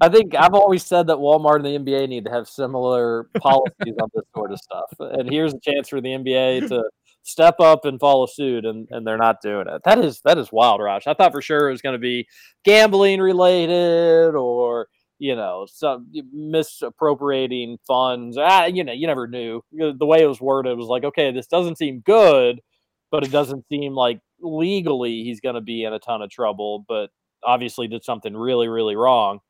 I think I've always said that Walmart and the NBA need to have similar policies on this sort of stuff. And here's a chance for the NBA to step up and follow suit, and, and they're not doing it. That is that is wild, Raj. I thought for sure it was going to be gambling related or you know some misappropriating funds. Ah, you know, you never knew. The way it was worded was like, okay, this doesn't seem good, but it doesn't seem like legally he's going to be in a ton of trouble. But obviously did something really, really wrong.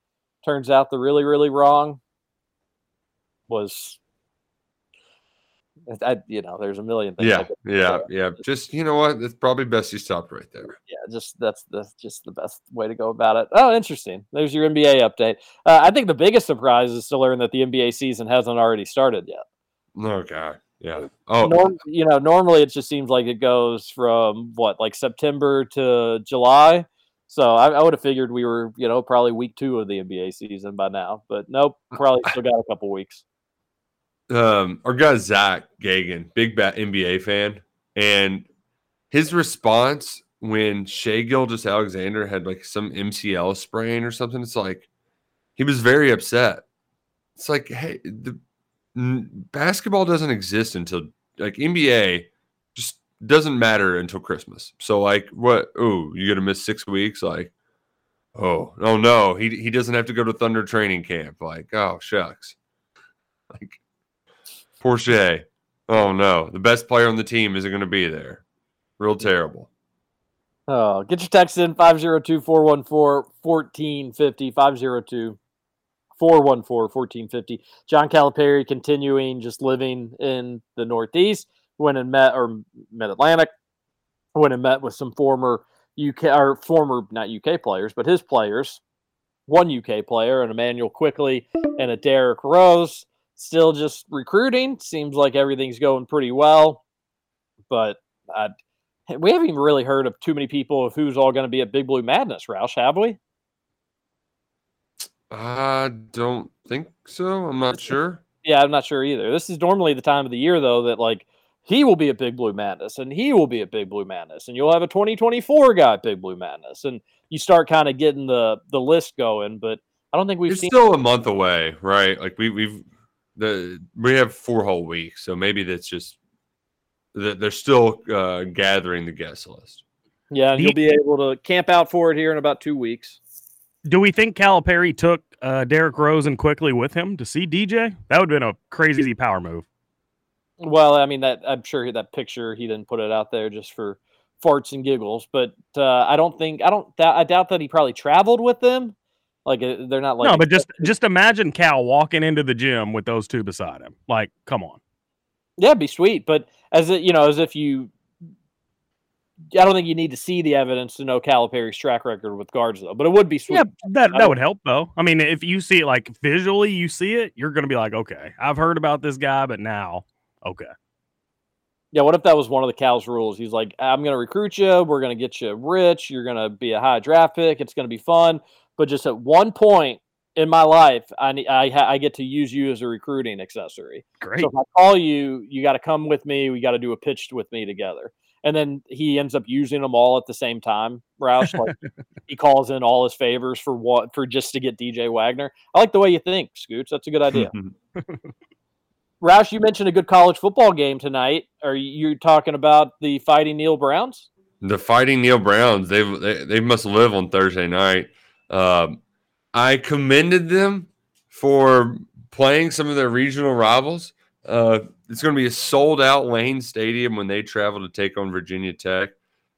Turns out the really, really wrong was, I, you know, there's a million things. Yeah, yeah, yeah. Just you know what? It's probably best you stopped right there. yeah, just that's that's just the best way to go about it. Oh, interesting. There's your NBA update. Uh, I think the biggest surprise is to learn that the NBA season hasn't already started yet. Oh god, yeah. Oh, Norm, you know, normally it just seems like it goes from what, like September to July. So I, I would have figured we were, you know, probably week two of the NBA season by now. But nope, probably still got a couple weeks. um, our guy Zach Gagan, big bat NBA fan, and his response when Shai Gilgeous-Alexander had like some MCL sprain or something. It's like he was very upset. It's like, hey, the n- basketball doesn't exist until like NBA doesn't matter until Christmas. So like, what? Oh, you're gonna miss six weeks? Like, oh, oh no, he he doesn't have to go to Thunder training camp. Like, oh shucks, like poor Shai. Oh no, the best player on the team isn't going to be there. Real terrible. Oh, get your text in 502 414 1450. 502 414 1450. John Calipari continuing just living in the Northeast. Went and met, or Mid Atlantic, went and met with some former UK, or former, not UK players, but his players. One UK player, and Immanuel Quickley, and a Derrick Rose. Still just recruiting. Seems like everything's going pretty well. But I, we haven't even really heard of too many people of who's all going to be at Big Blue Madness, Roush, have we? I don't think so. I'm not sure. Yeah, I'm not sure either. This is normally the time of the year though that like he will be a Big Blue Madness and he will be a Big Blue Madness and you'll have a 2024 guy Big Blue Madness and you start kind of getting the the list going. But I don't think we've It's seen. still a month away, right? Like we we've the we have four whole weeks, so maybe that's just that they're still uh, gathering the guest list. yeah, and you'll be able to camp out for it here in about two weeks. Do we think Calipari took uh, Derrick Rose and Quickley with him to see DJ? That would have been a crazy power move. Well, I mean that I'm sure that picture he didn't put it out there just for farts and giggles, but uh, I don't think I don't doubt, I doubt that he probably traveled with them. Like uh, they're not like no, but just (laughs) just imagine Cal walking into the gym with those two beside him. Like, come on. Yeah, it'd be sweet. But as it, you know, as if you, I don't think you need to see the evidence to know Calipari's track record with guards, though. But it would be sweet. Yeah, that that would help though. I mean, if you see it like visually, you see it, you're gonna be like, okay, I've heard about this guy, but now, okay. Yeah, what if that was one of the Cal's rules? He's like, I'm going to recruit you. We're going to get you rich. You're going to be a high draft pick. It's going to be fun. But just at one point in my life, I I, I get to use you as a recruiting accessory. Great. So if I call you, you got to come with me. We got to do a pitch with me together. And then he ends up using them all at the same time. Roush, like (laughs) he calls in all his favors for what for just to get DJ Wagner. I like the way you think, Scoots. That's a good idea. (laughs) Roush, you mentioned a good college football game tonight. Are you talking about the Fighting Neil Browns? The Fighting Neil Browns, they they, they must live on Thursday night. Um, I commended them for playing some of their regional rivals. Uh, it's going to be a sold out Lane Stadium when they travel to take on Virginia Tech.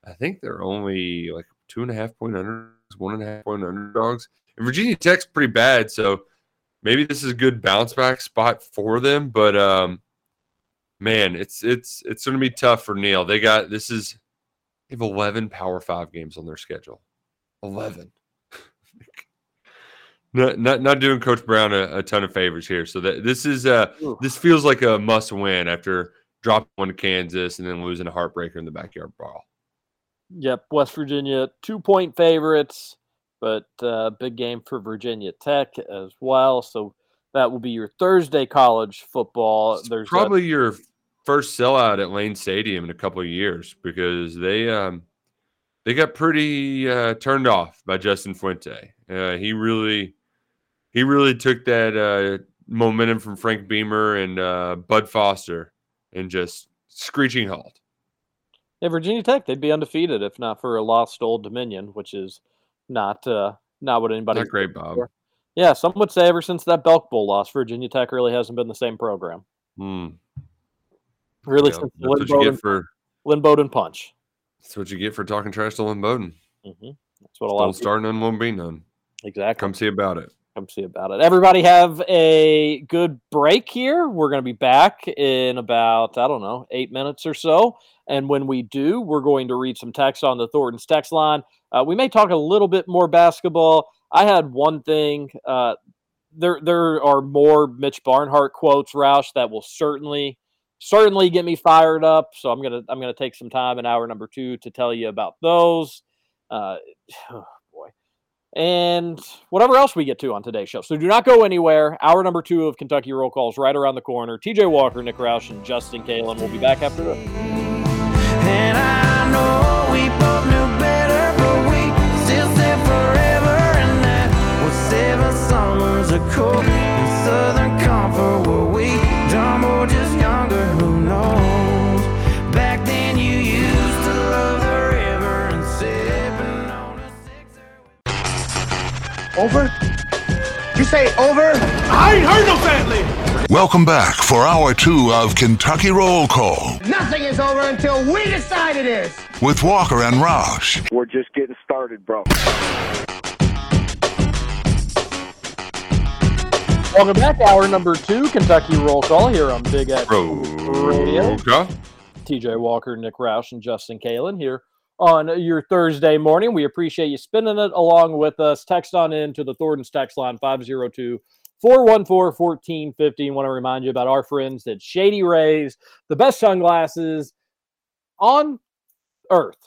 I think they're only like two and a half point underdogs, one and a half point underdogs. And Virginia Tech's pretty bad, so maybe this is a good bounce back spot for them. But um, man, it's it's it's going to be tough for Neil. They got this is they have 11 Power Five games on their schedule. 11. (laughs) not, not not doing Coach Brown a, a ton of favors here. So that this is uh this feels like a must win after dropping one to Kansas and then losing a heartbreaker in the backyard brawl. Yep, West Virginia, two point favorites, but uh, big game for Virginia Tech as well. So that will be your Thursday college football. There's a- Probably your first sellout at Lane Stadium in a couple of years because they um they got pretty uh, turned off by Justin Fuente. Uh, he really he really took that uh, momentum from Frank Beamer and uh, Bud Foster and just screeching halt. yeah, Virginia Tech, they'd be undefeated if not for a lost Old Dominion, which is not uh, not what anybody. Not great, Bob. Yeah, some would say ever since that Belk Bowl loss, Virginia Tech really hasn't been the same program. Hmm. Really, Yeah, since Lynn Bowden, for Lynn Bowden punch. that's what you get for talking trash to Lynn Bowden. hmm That's what a lot Don't people, start none, won't be none. exactly. Come see about it. come see about it. Everybody have a good break here. We're going to be back in about, I don't know, eight minutes or so. And when we do, we're going to read some text on the Thornton's text line. Uh, we may talk a little bit more basketball. I had one thing. Uh, there, there are more Mitch Barnhart quotes, Roush, that will certainly, certainly get me fired up. So I'm gonna, I'm gonna take some time in hour number two to tell you about those. Uh, (sighs) boy and whatever else we get to on today's show. So do not go anywhere. Hour number two of Kentucky Roll Calls right around the corner. TJ Walker, Nick Roush, and Justin Kalen will be back after this. Summers are cold in Southern Comfort were we dumb or just younger? Who knows? Back then you used to love the river and sipping on a Over? You say over? I ain't heard no family. Welcome back for hour two of Kentucky Roll Call Nothing is over until we decide it is. with Walker and Roush. We're just getting started, bro. Welcome back, hour number two, Kentucky Roll Call here on Big X Radio. TJ Walker, Nick Roush, and Justin Kalen here on your Thursday morning. We appreciate you spending it along with us. Text on in to the Thornton's text line 502 414 1450. want to remind you about our friends at Shady Rays, the best sunglasses on earth.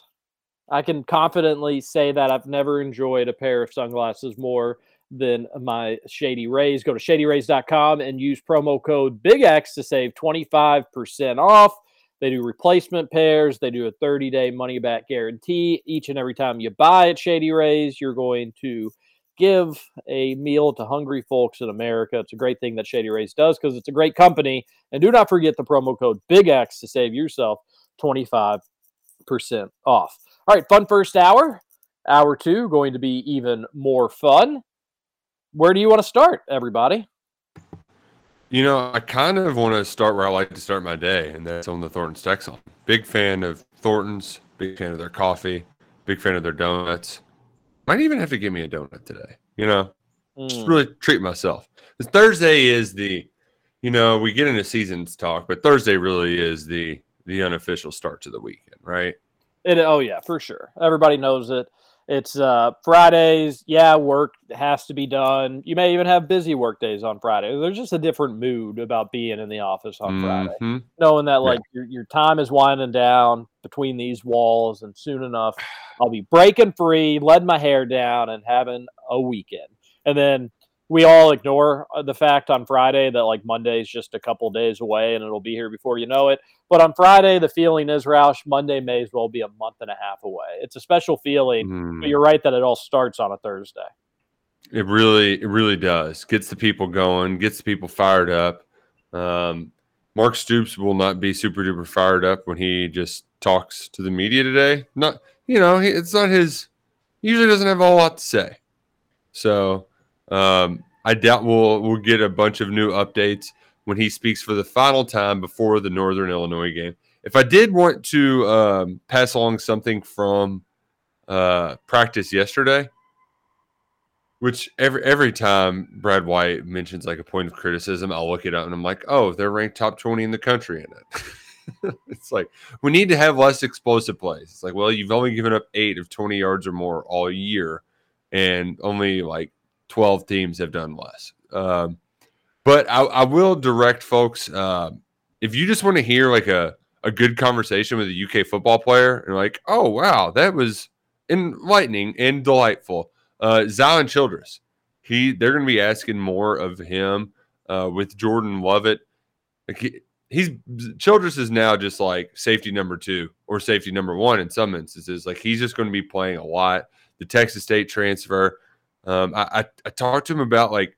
I can confidently say that I've never enjoyed a pair of sunglasses more than my Shady Rays. Go to shadyrays.com and use promo code Big X to save 25% off. They do replacement pairs. They do a 30 day money back guarantee. Each and every time you buy at Shady Rays, you're going to give a meal to hungry folks in America. It's a great thing that Shady Rays does because it's a great company. And do not forget the promo code Big X to save yourself 25% off. All right, fun first hour. Hour two going to be even more fun. Where do you want to start, everybody? You know, I kind of want to start where I like to start my day, and that's on the Thornton's Texan. Big fan of Thornton's, big fan of their coffee, big fan of their donuts. Might even have to give me a donut today. You know, just Mm. really treat myself. Thursday is the, you know, we get into seasons talk, but Thursday really is the the unofficial start to the weekend, right? It oh yeah, for sure. Everybody knows it. It's uh Fridays, yeah, work has to be done. You may even have busy work days on Friday. There's just a different mood about being in the office on Friday. Mhm. Knowing that Yeah. like your your time is winding down between these walls and soon enough I'll be breaking free, letting my hair down and having a weekend. And then we all ignore uh, the fact on Friday that like Monday is just a couple days away and it'll be here before you know it. But on Friday, the feeling is Roush, Monday may as well be a month and a half away. It's a special feeling, Mm. but you're right that it all starts on a Thursday. It really, it really does. Gets the people going, gets the people fired up. Um, Mark Stoops will not be super duper fired up when he just talks to the media today. Not, you know, he, it's not his. He usually doesn't have a whole lot to say. So um, I doubt we'll we'll get a bunch of new updates when he speaks for the final time before the Northern Illinois game. If I did want to um, pass along something from uh, practice yesterday, which every every time Brad White mentions like a point of criticism, I'll look it up and I'm like, oh, they're ranked top 20 in the country in it. (laughs) it's like we need to have less explosive plays. It's like, well, you've only given up eight of 20 yards or more all year, and only like 12 teams have done less. Um, but I, I will direct folks um, if you just want to hear like a a good conversation with a UK football player and like, oh wow, that was enlightening and delightful. Uh, Zion Childress, he they're going to be asking more of him uh, with Jordan Lovett. Like he, he's Childress is now just like safety number two or safety number one in some instances. Like he's just going to be playing a lot. The Texas State transfer. Um, I, I I talked to him about like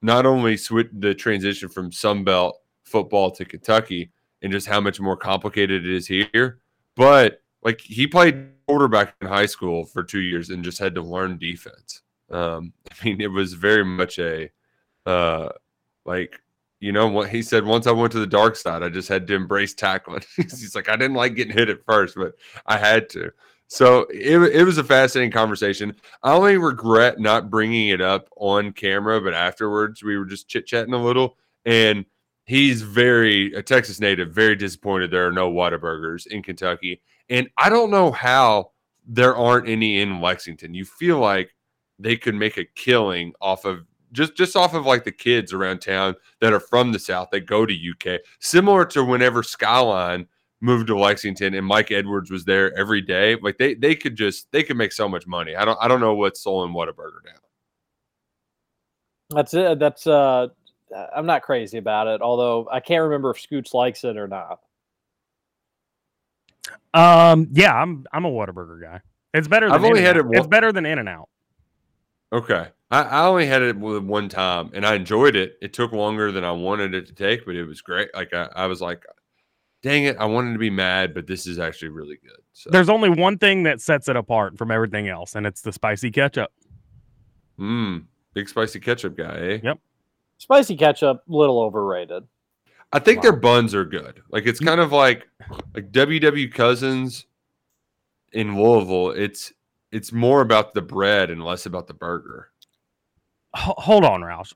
not only switch the transition from Sun Belt football to Kentucky and just how much more complicated it is here, but like he played quarterback in high school for two years and just had to learn defense. Um, (laughs) I mean, it was very much a uh, like you know what he said. Once I went to the dark side, I just had to embrace tackling. (laughs) He's like, I didn't like getting hit at first, but I had to. So it, it was a fascinating conversation. I only regret not bringing it up on camera, but afterwards we were just chit chatting a little, and he's very a Texas native, very disappointed there are no Whataburgers in Kentucky, and I don't know how there aren't any in Lexington. You feel like they could make a killing off of just just off of like the kids around town that are from the South that go to UK, similar to whenever Skyline moved to Lexington and Mike Edwards was there every day. Like they they could just they could make so much money. I don't I don't know what's selling Whataburger now. That's it. That's uh, I'm not crazy about it. Although I can't remember if Scoots likes it or not. Um, yeah, I'm I'm a Whataburger guy. It's better. Than I've only had In-N-Out. it It's better than In and Out. Okay. I, I only had it with one time and I enjoyed it. It took longer than I wanted it to take, but it was great. Like I, I was like, dang it, I wanted to be mad, but this is actually really good. So There's only one thing that sets it apart from everything else, and it's the spicy ketchup. mm, big spicy ketchup guy, eh? Yep. Spicy ketchup, a little overrated. I think their buns are good. Like it's kind of like like WW Cousins in Louisville. It's it's more about the bread and less about the burger. Ho- hold on, Roush.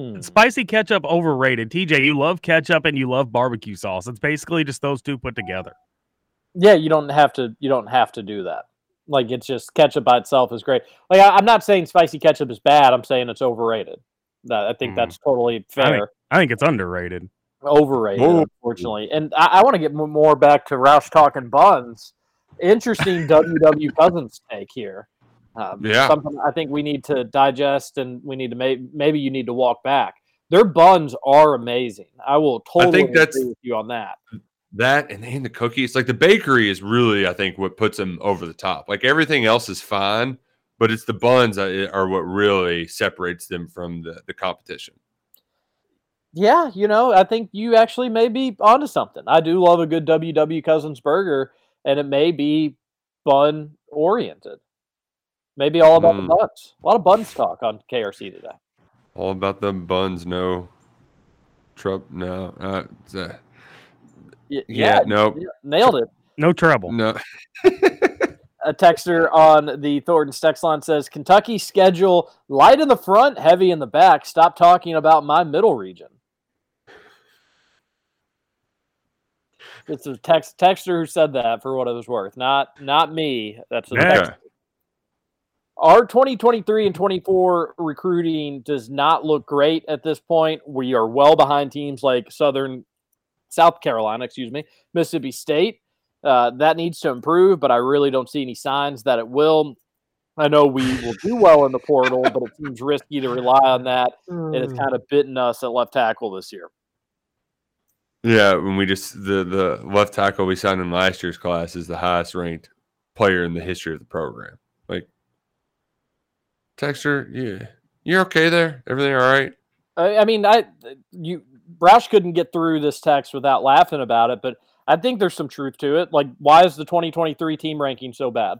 Hmm. Spicy ketchup overrated. TJ, you love ketchup and you love barbecue sauce. It's basically just those two put together. Yeah, you don't have to. You don't have to do that. Like it's just ketchup by itself is great. Like I, I'm not saying spicy ketchup is bad. I'm saying it's overrated. That I think Mm. that's totally I fair. think, I think it's underrated. overrated, Whoa. unfortunately. And I, I want to get more back to Roush talking buns. Interesting (laughs) WW Cousins take here. Um, Yeah. something I think we need to digest, and we need to maybe maybe you need to walk back. Their buns are amazing. I will totally I think that's- agree with you on that. That and, and the cookies, like the bakery is really, I think, what puts them over the top. Like everything else is fine, but it's the buns that are what really separates them from the, the competition. Yeah, you know, I think you actually may be onto something. I do love a good WW Cousins burger, and it may be bun oriented. Maybe all about Mm. the buns. A lot of buns talk on KRC today. All about the buns, no Trump. No, uh, it's, uh, Y- Yeah, nope. yeah, nailed it. No trouble. no. (laughs) A texter on the Thornton text line says Kentucky schedule light in the front, heavy in the back. Stop talking about my middle region. It's a text texter who said that for what it was worth, not not me. That's a Yeah. text. Our 2023 and 24 recruiting does not look great at this point. We are well behind teams like Southern South Carolina, excuse me, Mississippi State. Uh, that needs to improve, but I really don't see any signs that it will. I know we will do well in the portal, but it seems risky to rely on that, and it's kind of bitten us at left tackle this year. Yeah, when we just the the left tackle we signed in last year's class is the highest ranked player in the history of the program. Texture, yeah, you're okay there. Everything all right? I, I mean, I you Roush couldn't get through this text without laughing about it, but I think there's some truth to it. Like, why is the 2023 team ranking so bad?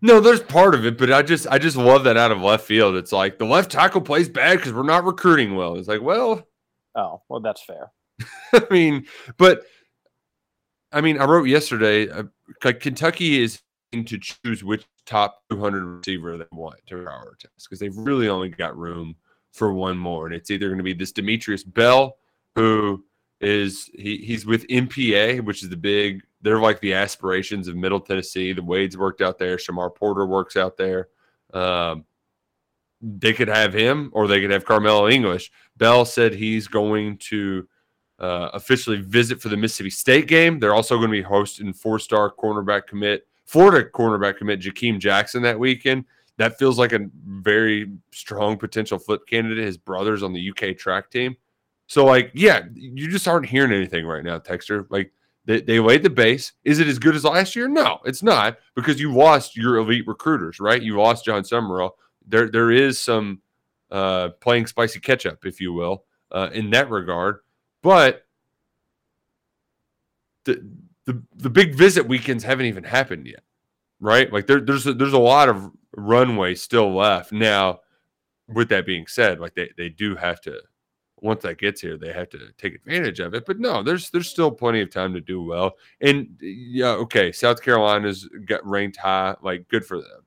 No, there's part of it, but I just I just love that out of left field. It's like the left tackle plays bad because we're not recruiting well. It's like, well, Oh, well, that's fair. (laughs) I mean, but I mean, I wrote yesterday. Uh, like Kentucky is to choose which top 200 receiver they want to prioritize because they've really only got room for one more, and it's either going to be this Demetrius Bell, who is he, he's with MPA, which is the big. They're like the aspirations of Middle Tennessee. The Wade's worked out there. Shamar Porter works out there. Um, they could have him, or they could have Carmelo English. Bell said he's going to uh, officially visit for the Mississippi State game. They're also going to be hosting four-star cornerback commit, Florida cornerback commit Jakeem Jackson that weekend. That feels like a very strong potential flip candidate. His brother's on the UK track team. So, like, yeah, you just aren't hearing anything right now, Texter. Like, they, they laid the base. Is it as good as last year? No, it's not because you lost your elite recruiters, right? You lost Jon Sumrall. There, there is some uh, playing spicy catch-up, if you will, uh, in that regard. But the, the the big visit weekends haven't even happened yet, right? Like there, there's a, there's a lot of runway still left. Now, with that being said, like they, they do have to once that gets here, they have to take advantage of it. But no, there's there's still plenty of time to do well. And yeah, okay, South Carolina's got ranked high. Like good for them,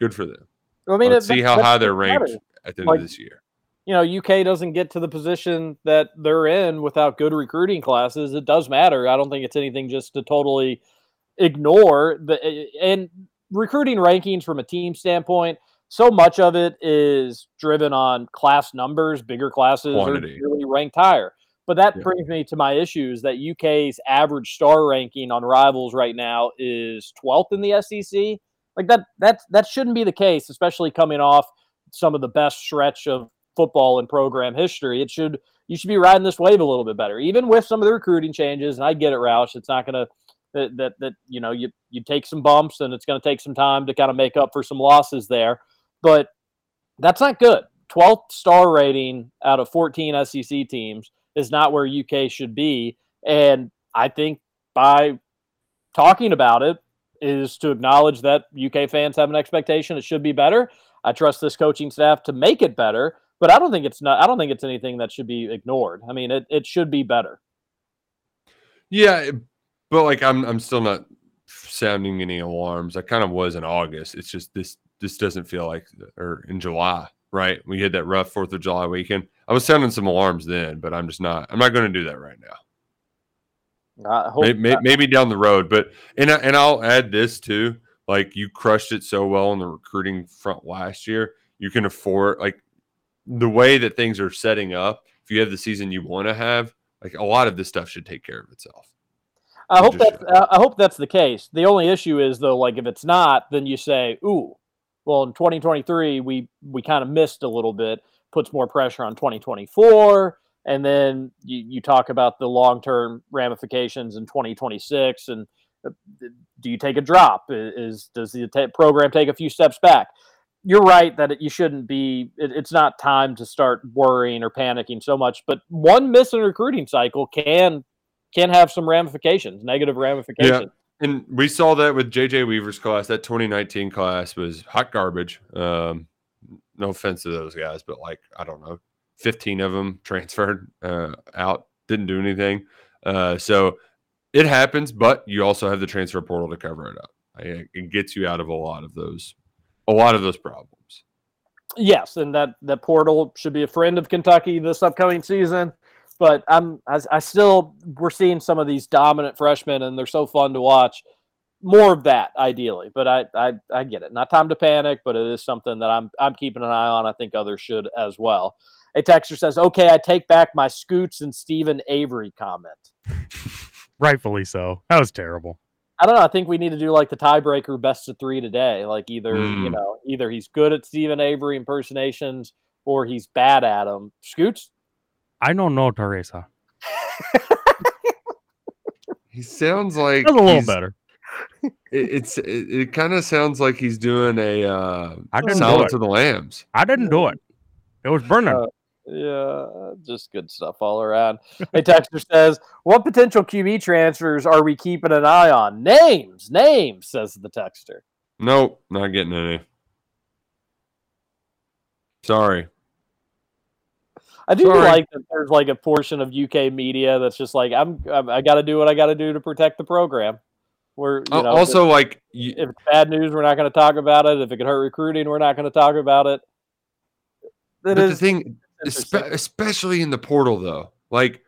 good for them. I mean, Let's see how high they're ranked matter. at the end Like, of this year. You know, UK doesn't get to the position that they're in without good recruiting classes. It does matter. I don't think it's anything just to totally ignore the and recruiting rankings from a team standpoint. So much of it is driven on class numbers. Bigger classes Quantity. are really ranked higher. But that Yeah. brings me to my issues that UK's average star ranking on rivals right now is 12th in the SEC. Like that that that shouldn't be the case, especially coming off some of the best stretch of football in program history. It should you should be riding this wave a little bit better, even with some of the recruiting changes. And I get it, Roush. It's not going to that, that that you know you you take some bumps and it's going to take some time to kind of make up for some losses there. But That's not good. 12th star rating out of 14 SEC teams is not where UK should be. And I think by talking about it is to acknowledge that UK fans have an expectation it should be better. I trust this coaching staff to make it better, but I don't think it's not I don't think it's anything that should be ignored. I mean, it, it should be better. Yeah, but like I'm I'm still not sounding any alarms. I kind of was in August. It's just this this doesn't feel like or in July, right? We had that rough Fourth of July weekend. I was sounding some alarms then, but I'm just not. I'm not going to do that right now. Maybe, maybe, down the road, but and I, and I'll add this too. Like you crushed it so well on the recruiting front last year, you can afford like the way that things are setting up. If you have the season you want to have, like a lot of this stuff should take care of itself. I hope that I hope that's the case. The only issue is though, like if it's not, then you say, "Ooh, well, in 2023 we we kind of missed a little bit." Puts more pressure on 2024 and then you, you talk about the long term ramifications in 2026 and uh, do you take a drop is does the t- program take a few steps back you're right that it, you shouldn't be it, it's not time to start worrying or panicking so much but one miss in recruiting cycle can can have some ramifications negative ramifications yeah. And we saw that with JJ Weaver's class. That 2019 class was hot garbage. Um, no offense to those guys, but like I don't know, 15 of them transferred uh, out, didn't do anything. Uh, so it happens, but you also have the transfer portal to cover it up. It gets you out of a lot of those, a lot of those problems. Yes, and that that portal should be a friend of Kentucky this upcoming season. But I'm I, I still we're seeing some of these dominant freshmen, and they're so fun to watch. More of that, ideally, but I, I I get it. Not time to panic, but it is something that I'm I'm keeping an eye on. I think others should as well. A texter says, "Okay, I take back my Scoots and Steven Avery comment." (laughs) Rightfully so. That was terrible. I don't know. I think we need to do like the tiebreaker best of three today. Like either mm. you know, either he's good at Steven Avery impersonations or he's bad at them. Scoots. I don't know, Teresa. (laughs) he sounds like That's a little better. (laughs) It, it's it, it kind of sounds like he's doing a uh, I didn't do it. to the Lambs. I didn't do it. It was Bernard. Uh, yeah, just good stuff all around. (laughs) hey, Texter says, "What potential QB transfers are we keeping an eye on? Names, names," says the Texter. Nope, not getting any. Sorry. I do Sorry. like that there's like a portion of UK media that's just like I'm, I'm I got to do what I got to do to protect the program. We're you know, also if, like you, if it's bad news, we're not going to talk about it. If it could hurt recruiting, we're not going to talk about it. That but is, the thing especially in the portal though. Like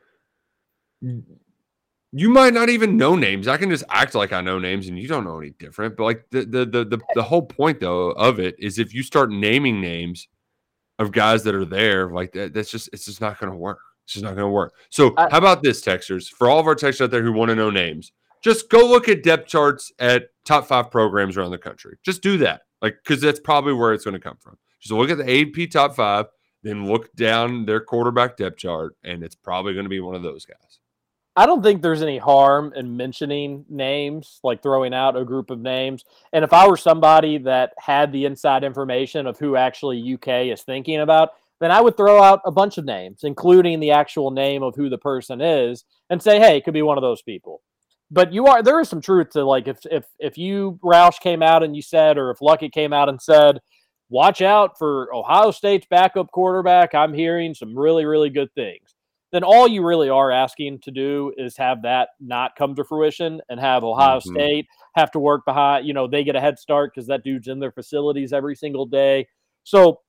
you might not even know names. I can just act like I know names and you don't know any different. But like the the the the, the whole point though of it is if you start naming names of guys that are there, like that, that's just it's just not gonna work. It's just not gonna work. So I, how about this, texters? For all of our texters out there who want to know names, just go look at depth charts at top five programs around the country. Just do that. Like, because that's probably where it's going to come from. Just look at the AP top five then look down their quarterback depth chart, and it's probably going to be one of those guys. I don't think there's any harm in mentioning names, like throwing out a group of names. And if I were somebody that had the inside information of who actually UK is thinking about, then I would throw out a bunch of names, including the actual name of who the person is, and say, "Hey, it could be one of those people." But you are there is some truth to like if if if you Roush came out and you said, or if Luckett came out and said, watch out for Ohio State's backup quarterback. I'm hearing some really, really good things. Then all you really are asking to do is have that not come to fruition and have Ohio mm-hmm. State have to work behind, you know, they get a head start because that dude's in their facilities every single day. So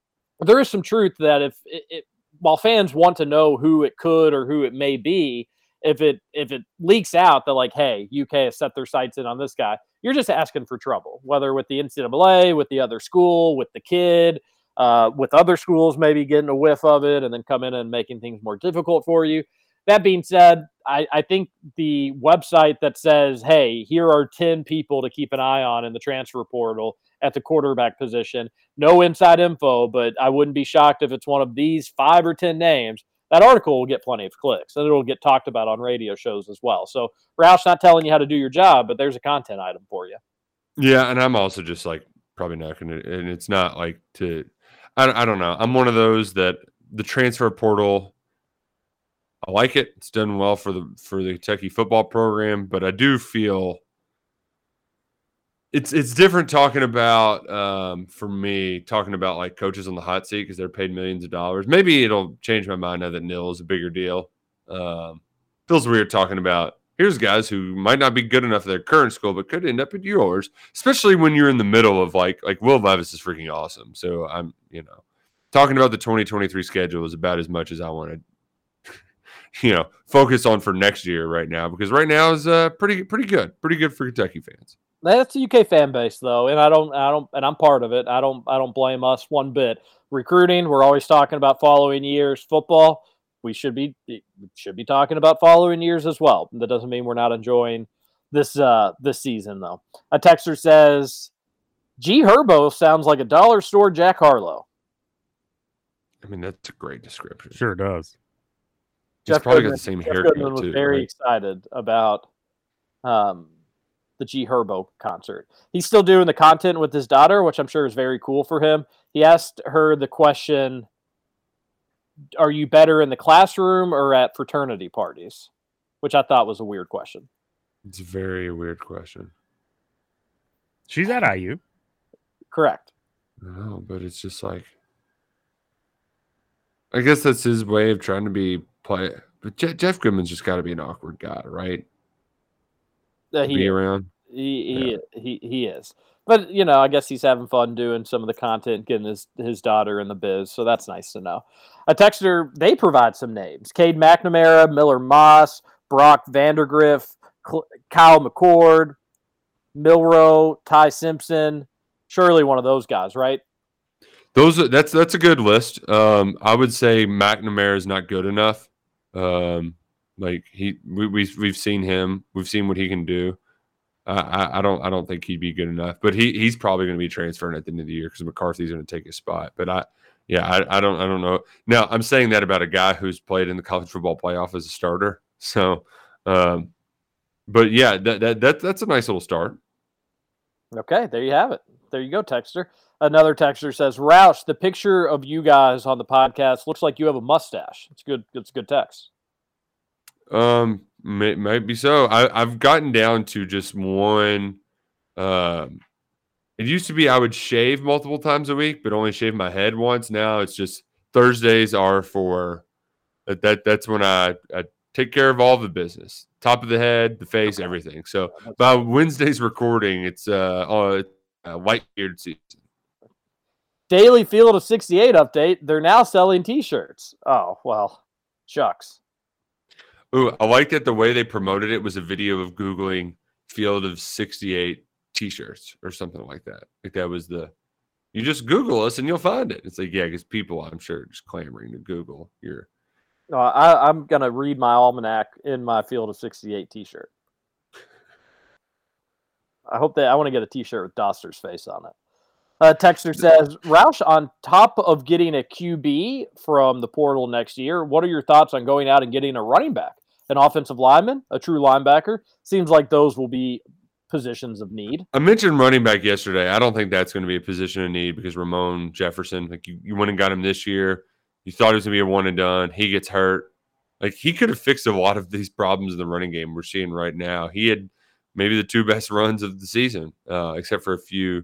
there is some truth that if it, it, while fans want to know who it could or who it may be, if it if it leaks out that like, hey, UK has set their sights in on this guy, you're just asking for trouble, whether with the NCAA, with the other school, with the kid, uh, with other schools maybe getting a whiff of it and then coming in and making things more difficult for you. That being said, I, I think the website that says, hey, here are 10 people to keep an eye on in the transfer portal at the quarterback position, no inside info, but I wouldn't be shocked if it's one of these five or 10 names that article will get plenty of clicks and it'll get talked about on radio shows as well. So Roush not telling you how to do your job, but there's a content item for you. Yeah, and I'm also just like probably not gonna and it's not like to I, I don't know. I'm one of those that the transfer portal. I like it. It's done well for the for the Kentucky football program, but I do feel it's it's different talking about um, for me talking about like coaches on the hot seat because they're paid millions of dollars. Maybe it'll change my mind now that NIL is a bigger deal. Um, feels weird talking about here's guys who might not be good enough at their current school but could end up at yours, especially when you're in the middle of like like Will Levis is freaking awesome. So I'm you know talking about the 2023 schedule is about as much as I want to you know focus on for next year right now because right now is uh, pretty pretty good, pretty good for Kentucky fans. That's the UK fan base though, and I don't, I don't, and I'm part of it. I don't, I don't blame us one bit. Recruiting, we're always talking about following years. Football, we should be should be talking about following years as well. That doesn't mean we're not enjoying this uh this season though. A texter says, "G Herbo sounds like a dollar store Jack Harlow." I mean, that's a great description. Sure does. He's Jeff probably got the same Jeff haircut Goodman was too. very right? excited about um, the G Herbo concert. He's still doing the content with his daughter, which I'm sure is very cool for him. He asked her the question, "Are you better in the classroom or at fraternity parties?" Which I thought was a weird question. It's a very weird question. She's at IU. Correct. No, but it's just like I guess that's his way of trying to be play. But Je- Jeff Goodman's just got to be an awkward guy, right? Uh, To he be is. around. He he, he he is. But you know, I guess he's having fun doing some of the content, getting his his daughter in the biz. So that's nice to know. A texter, they provide some names: Cade McNamara, Miller Moss, Brock Vandagriff, Cl- Kyle McCord, Milroe, Ty Simpson. Surely one of those guys, right? Those that's that's a good list. Um, I would say McNamara is not good enough. Um, like he, we, we've we've seen him. We've seen what he can do. I, I, I don't I don't think he'd be good enough. But he he's probably going to be transferring at the end of the year because McCarthy's going to take his spot. But I, yeah, I, I don't I don't know. Now I'm saying that about a guy who's played in the college football playoff as a starter. So, um, but yeah, that, that that that's a nice little start. Okay, there you have it. There you go, texter. Another texter says, Roush, the picture of you guys on the podcast looks like you have a mustache. It's good. It's a good text. Um, may, might be so. I, I've gotten down to just one. Um, it used to be I would shave multiple times a week, but only shave my head once. Now it's just Thursdays are for that. that that's when I, I take care of all the business, top of the head, the face, everything. So by Wednesday's recording, it's uh, uh, uh white beard season. Daily Field of 68 update. They're now selling t shirts. Oh, well, shucks. Ooh, I like that the way they promoted it was a video of Googling Field of 68 t shirts or something like that. Like that was the, you just Google us and you'll find it. It's like, yeah, because people, I'm sure, are just clamoring to Google your. No, I, I'm going to read my almanac in my Field of 68 t shirt. I hope that I want to get a t shirt with Dauster's face on it. Uh, Texter says, Roush, on top of getting a QB from the portal next year, what are your thoughts on going out and getting a running back, an offensive lineman, a true linebacker? Seems like those will be positions of need. I mentioned running back yesterday. I don't think that's going to be a position of need because Ramon Jefferson, like you, you went and got him this year. You thought it was going to be a one and done. He gets hurt. Like he could have fixed a lot of these problems in the running game we're seeing right now. He had maybe the two best (laughs) runs of the season, uh, except for a few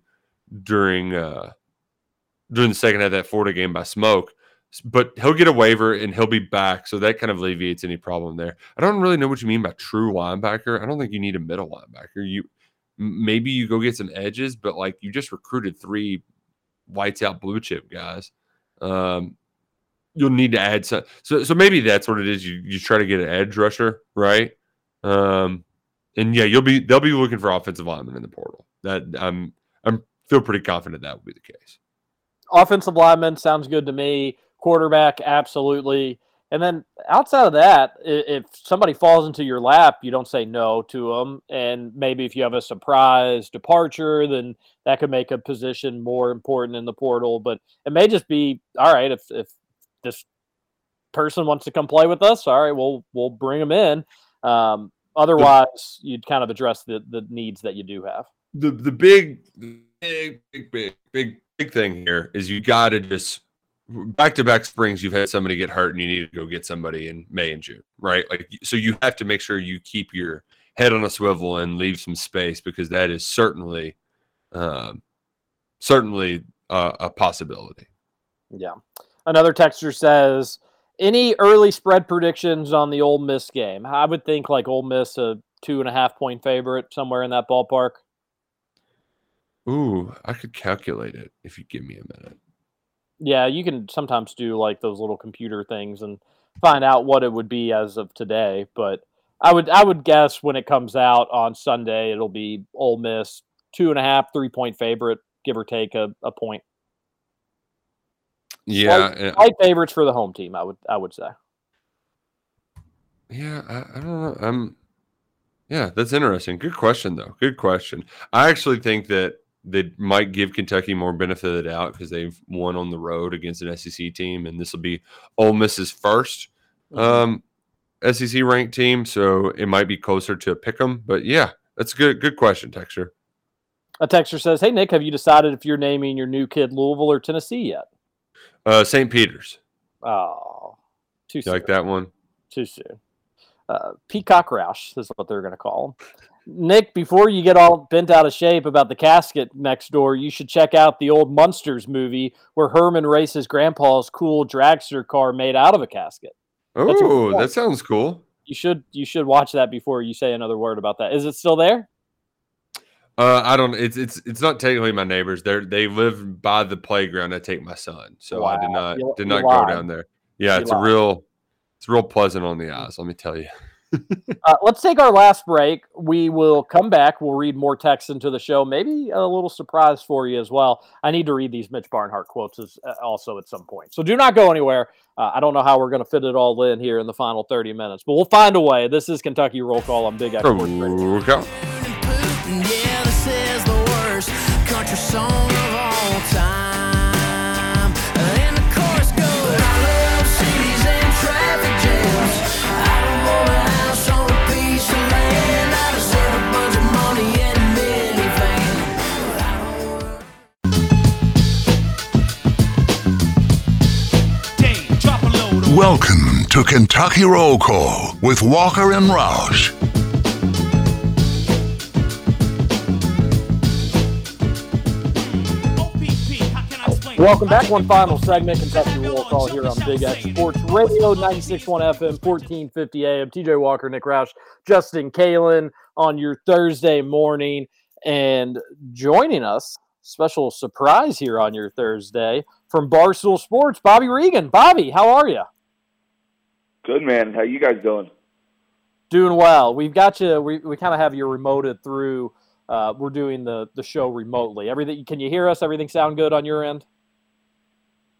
during uh, during the second half of that Florida game by Smoke. But he'll get a waiver and he'll be back, so that kind of alleviates any problem there. I don't really know what you mean by true linebacker. I don't think you need a middle linebacker. You maybe you go get some edges, but like you just recruited three whites out blue chip guys. Um, you'll need to add some. So so maybe that's what it is. You you try to get an edge rusher, right? Um, and yeah, you'll be they'll be looking for offensive linemen in the portal. That I'm I'm feel pretty confident that will be the case. Offensive lineman sounds good to me. Quarterback, absolutely. And then outside of that, if somebody falls into your lap, you don't say no to them. And maybe if you have a surprise departure, then that could make a position more important in the portal. But it may just be all right if if this person wants to come play with us. All right, we'll we'll bring them in. Um, otherwise, you'd kind of address the the needs that you do have. The the big big big big big thing here is you got to just back to back springs. You've had somebody get hurt, and you need to go get somebody in May and June, right? Like, so you have to make sure you keep your head on a swivel and leave some space because that is certainly, um, certainly uh, a possibility. Yeah. Another texture says, any early spread predictions on the Ole Miss game? I would think like Ole Miss a two and a half point favorite somewhere in that ballpark. Ooh, I could calculate it if you give me a minute. Yeah, you can sometimes do like those little computer things and find out what it would be as of today. But I would I would guess when it comes out on Sunday, it'll be Ole Miss two and a half, three point favorite, give or take a, a point. Yeah, Slight, favorites for the home team. I would I would say. Yeah, I, I don't know. I'm yeah, that's interesting. Good question though. Good question. I actually think that they might give Kentucky more benefit of the doubt because they've won on the road against an SEC team, and this will be Ole Miss's 1st um, SEC ranked team, so it might be closer to a pick 'em. But yeah, that's a good. Good question, Texture. A texter says, "Hey Nick, have you decided if you're naming your new kid Louisville or Tennessee yet?" Uh, St. Peter's. Oh, too You soon. like that one? Too soon. Uh, Peacock Roush is what they're going to call him. Nick, before you get all bent out of shape about the casket next door, you should check out the old Munsters movie where Herman races grandpa's cool dragster car made out of a casket. That's a good Oh, that sounds cool. You should you should watch that before you say another word about that. Is it still there? Uh, I don't. It's it's it's not technically my neighbors. They they live by the playground. I take my son, so I did not did not go down there. Yeah, You it's a real it's real pleasant on the eyes. Let me tell you. (laughs) Uh, let's take our last break. We will come back. We'll read more text into the show. Maybe a little surprise for you as well. I need to read these Mitch Barnhart quotes as, uh, also at some point. So do not go anywhere. Uh, I don't know how we're going to fit it all in here in the final 30 minutes, but we'll find a way. This is Kentucky Roll Call on Big X Sports Radio. To Kentucky Roll Call with Walker and Roush. Welcome back. One final segment, Kentucky Roll Call here on Big X Sports Radio, 96.1 FM, 1450 AM. TJ Walker, Nick Roush, Justin Kalen on your Thursday morning. And joining us, special surprise here on your Thursday from Barstool Sports, Bobby Reagan. Bobby, how are you? Good man. How you guys doing? Doing well. We've got you. We, we kind of have you remoted through. Uh, we're doing the the show remotely. Everything. Can you hear us? Everything sound good on your end?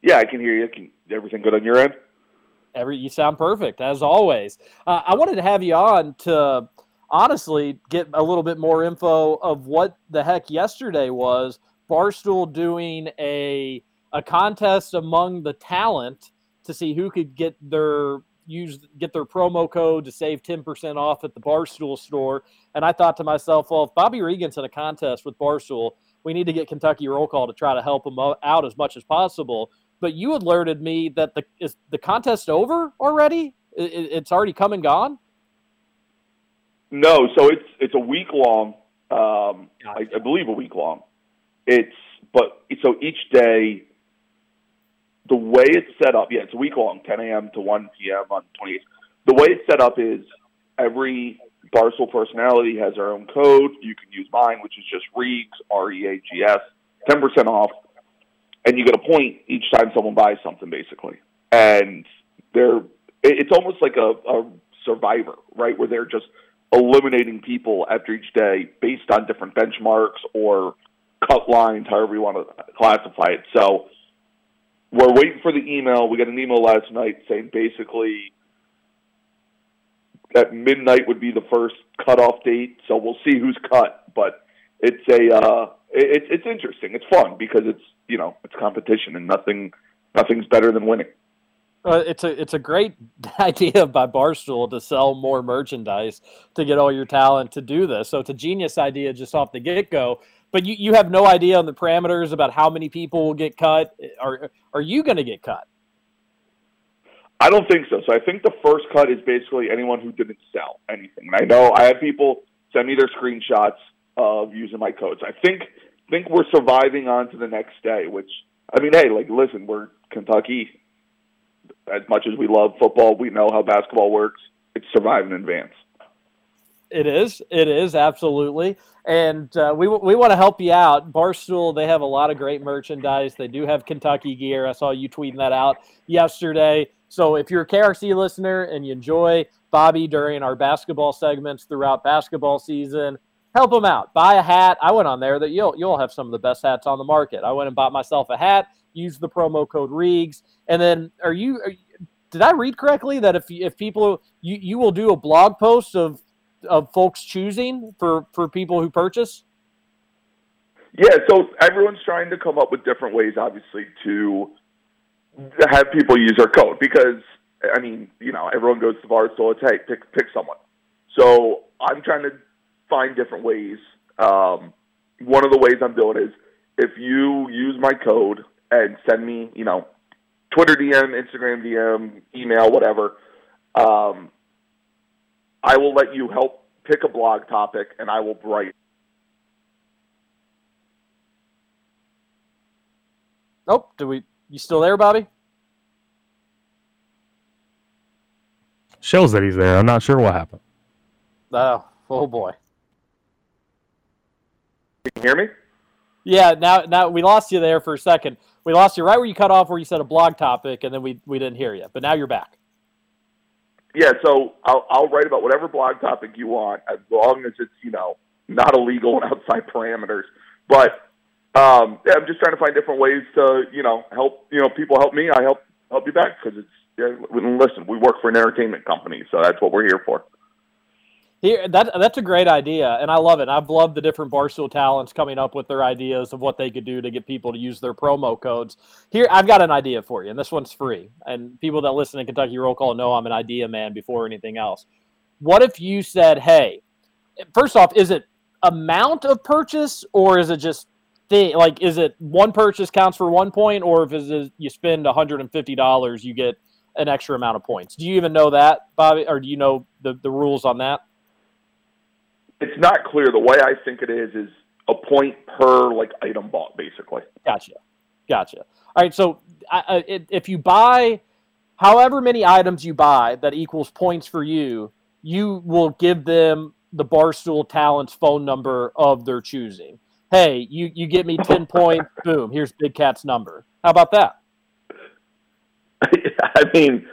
Yeah, I can hear you. Can everything good on your end? Every you sound perfect as always. Uh, I wanted to have you on to honestly get a little bit more info of what the heck yesterday was. Barstool doing a a contest among the talent to see who could get their use get their promo code to save 10% off at the Barstool store. And I thought to myself, well, if Bobby Reagan's in a contest with Barstool, we need to get Kentucky Roll Call to try to help him out as much as possible. But you alerted me that the is the contest over already? It's already come and gone. No, so it's it's a week long. Um, I, I believe a week long. It's but so each day, the way it's set up, yeah, it's a week long, 10 a.m. to 1 p.m. on the 28th. The way it's set up is every Barstool personality has their own code. You can use mine, which is just Reags, R E A G S, 10% off, and you get a point each time someone buys something, basically. And they're it's almost like a, a survivor, right? Where they're just eliminating people after each day based on different benchmarks or cut lines, however you want to classify it. So we're waiting for the email. We got an email last night saying basically at midnight would be the first cutoff date. So we'll see who's cut, but it's a uh, it's it's interesting. It's fun because it's you know it's competition and nothing nothing's better than winning. Uh, it's a it's a great (laughs) idea by Barstool to sell more merchandise to get all your talent to do this. So it's a genius idea just off the get go. But you, you have no idea on the parameters about how many people will get cut. Are are you going to get cut? I don't think so. So I think the first cut is basically anyone who didn't sell anything. And I know I have people send me their screenshots of using my codes. I think think we're surviving on to the next day, which I mean, hey, like listen, we're Kentucky. As much as we love football, we know how basketball works. It's survive in advance. It is. It is absolutely, and uh, we we want to help you out. Barstool they have a lot of great merchandise. They do have Kentucky gear. I saw you tweeting that out yesterday. So if you're a KRC listener and you enjoy Bobby during our basketball segments throughout basketball season, help them out. Buy a hat. I went on there that you'll you'll have some of the best hats on the market. I went and bought myself a hat. Use the promo code Reags, and then are you? Are, did I read correctly that if if people you you will do a blog post of of folks choosing for for people who purchase? Yeah, so everyone's trying to come up with different ways, obviously, to have people use our code because I mean, you know, everyone goes to bars, so it's hey, pick pick someone. So I'm trying to find different ways. Um, one of the ways I'm doing is if you use my code and send me, you know, Twitter DM, Instagram DM, email, whatever. Um, I will let you help pick a blog topic, and I will write. Oh, do we? You still there, Bobby? Shows that he's there. I'm not sure what happened. Oh, oh boy. You Can you hear me? Yeah. Now, now we lost you there for a second. We lost you right where you cut off, where you said a blog topic, and then we we didn't hear you. But now you're back. Yeah, so I'll, I'll write about whatever blog topic you want, as long as it's you know not illegal and outside parameters. But um, yeah, I'm just trying to find different ways to you know help you know people help me. I help help you back because it's yeah, listen. We work for an entertainment company, so that's what we're here for. Here, that that's a great idea, and I love it. I've loved the different Barstool talents coming up with their ideas of what they could do to get people to use their promo codes. Here, I've got an idea for you, and this one's free. And people that listen to Kentucky Roll Call know I'm an idea man before anything else. What if you said, "Hey, first off, is it amount of purchase, or is it just thing? Like, is it one purchase counts for one point, or if is you spend 150 dollars, you get an extra amount of points? Do you even know that, Bobby, or do you know the the rules on that?" It's not clear. The way I think it is is a point per like item bought, basically. Gotcha, gotcha. All right, so I, if you buy however many items you buy that equals points for you, you will give them the Barstool Talents phone number of their choosing. Hey, you you get me ten (laughs) points. Boom, here's Big Cat's number. How about that? (laughs) I mean,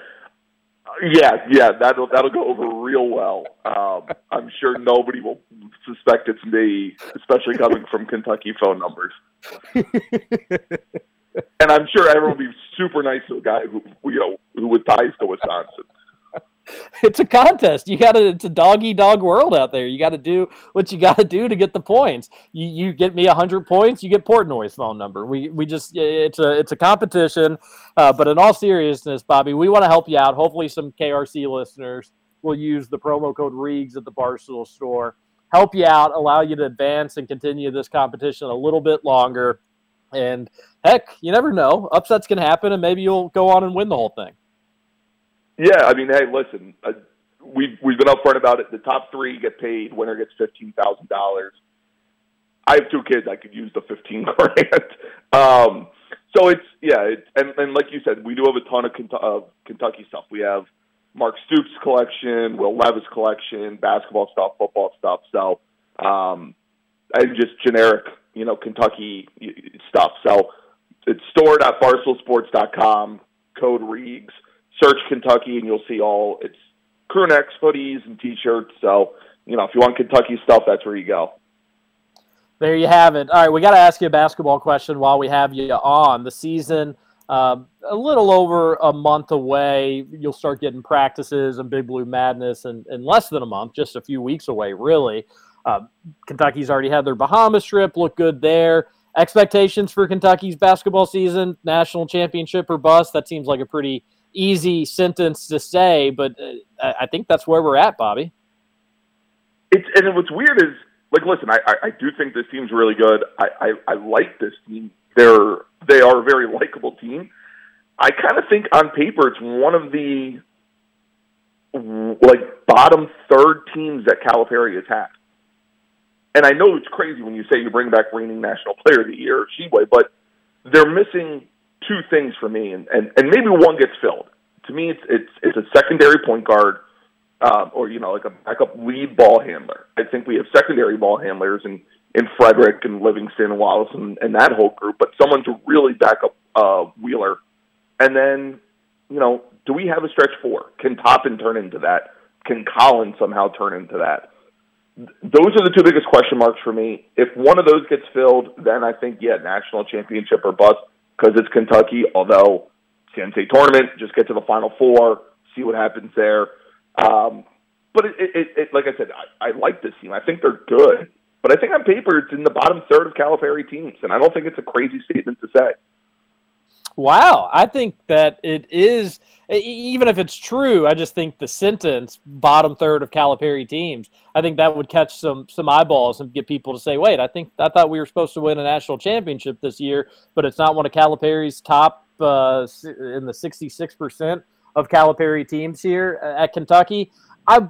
yeah, yeah, that'll that'll go over real well. Um, I'm sure nobody will suspect it's me, especially coming from Kentucky phone numbers. (laughs) and I'm sure everyone will be super nice to a guy who you know who with ties to Wisconsin it's a contest. You got to. It's a doggy dog world out there. You got to do what you got to do to get the points. You you get me hundred points, you get Portnoy's phone number. We we just it's a it's a competition. Uh, but in all seriousness, Bobby, we want to help you out. Hopefully, some KRC listeners will use the promo code Reags at the Barstool store. Help you out, allow you to advance and continue this competition a little bit longer. And heck, you never know. Upsets can happen, and maybe you'll go on and win the whole thing. Yeah, I mean, hey, listen, uh, we've we've been upfront about it. The top three get paid. Winner gets fifteen thousand dollars. I have two kids. I could use the fifteen (laughs) grand. um, so it's yeah, it, and and like you said, we do have a ton of, Kentu- of Kentucky stuff. We have Mark Stoops collection, Will Levis collection, basketball stuff, football stuff. So um, and just generic, you know, Kentucky stuff. So it's stored. Code Reags search Kentucky and you'll see all it's crew necks, hoodies, and t-shirts. So you know, if you want Kentucky stuff, that's where you go. There you have it. All right, we got to ask you a basketball question while we have you on. The season uh, a little over a month away. You'll start getting practices and Big Blue Madness in, in less than a month, just a few weeks away, really. Uh, Kentucky's already had their Bahamas trip, look good there. Expectations for Kentucky's basketball season, national championship or bust? That seems like a pretty easy sentence to say, but uh, I think that's where we're at, Bobby. It's and what's weird is like, listen, I, I, I do think this team's really good. I, I, I like this team. They're they are a very likable team. I kind of think on paper it's one of the like bottom third teams that Calipari has had. And I know it's crazy when you say you bring back reigning national player of the year, Tshiebwe, but they're missing two things for me, and, and, and maybe one gets filled. To me, it's it's it's a secondary point guard, um, or you know, like a backup lead ball handler. I think we have secondary ball handlers in in Fredrick and Livingston and Wallace and, and that whole group, but someone to really back up uh, Wheeler, and then you know, do we have a stretch four? Can Toppin turn into that? Can Collins somehow turn into that? Those are the two biggest question marks for me. If one of those gets filled, then I think yeah, national championship or bust because it's Kentucky. Although CNC tournament, just get to the Final Four, see what happens there. Um, but it, it, it, like I said, I, I like this team. I think they're good, but I think on paper it's in the bottom third of Calipari teams, and I don't think it's a crazy statement to say. Wow, I think that it is. Even if it's true, I just think the sentence "bottom third of Calipari teams." I think that would catch some some eyeballs and get people to say, "Wait, I think I thought we were supposed to win a national championship this year, but it's not one of Calipari's top uh, in the sixty six percent of Calipari teams here at Kentucky." I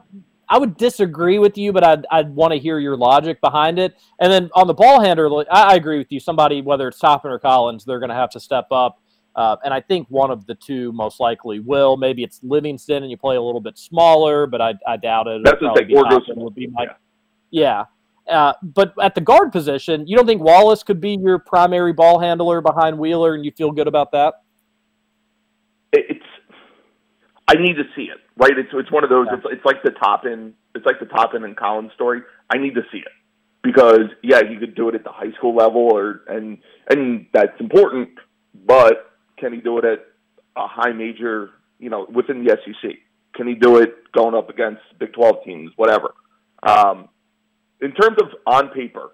I would disagree with you, but I'd, I'd want to hear your logic behind it. And then on the ball handler, I, I agree with you. Somebody, whether it's Toppin or Collins, they're going to have to step up. Uh, and I think one of the two most likely will. Maybe it's Livingston and you play a little bit smaller, but I, I doubt it. That's what like would be my, yeah. yeah. Uh, but at the guard position, you don't think Wallace could be your primary ball handler behind Wheeler, and you feel good about that? It's. I need to see it. Right. It's it's one of those. It's it's like the Toppin. It's like the Toppin and Collins story. I need to see it because yeah, he could do it at the high school level, or and and that's important, but can he do it at a high major, you know, within the SEC? Can he do it going up against Big 12 teams, whatever? Um, in terms of on paper,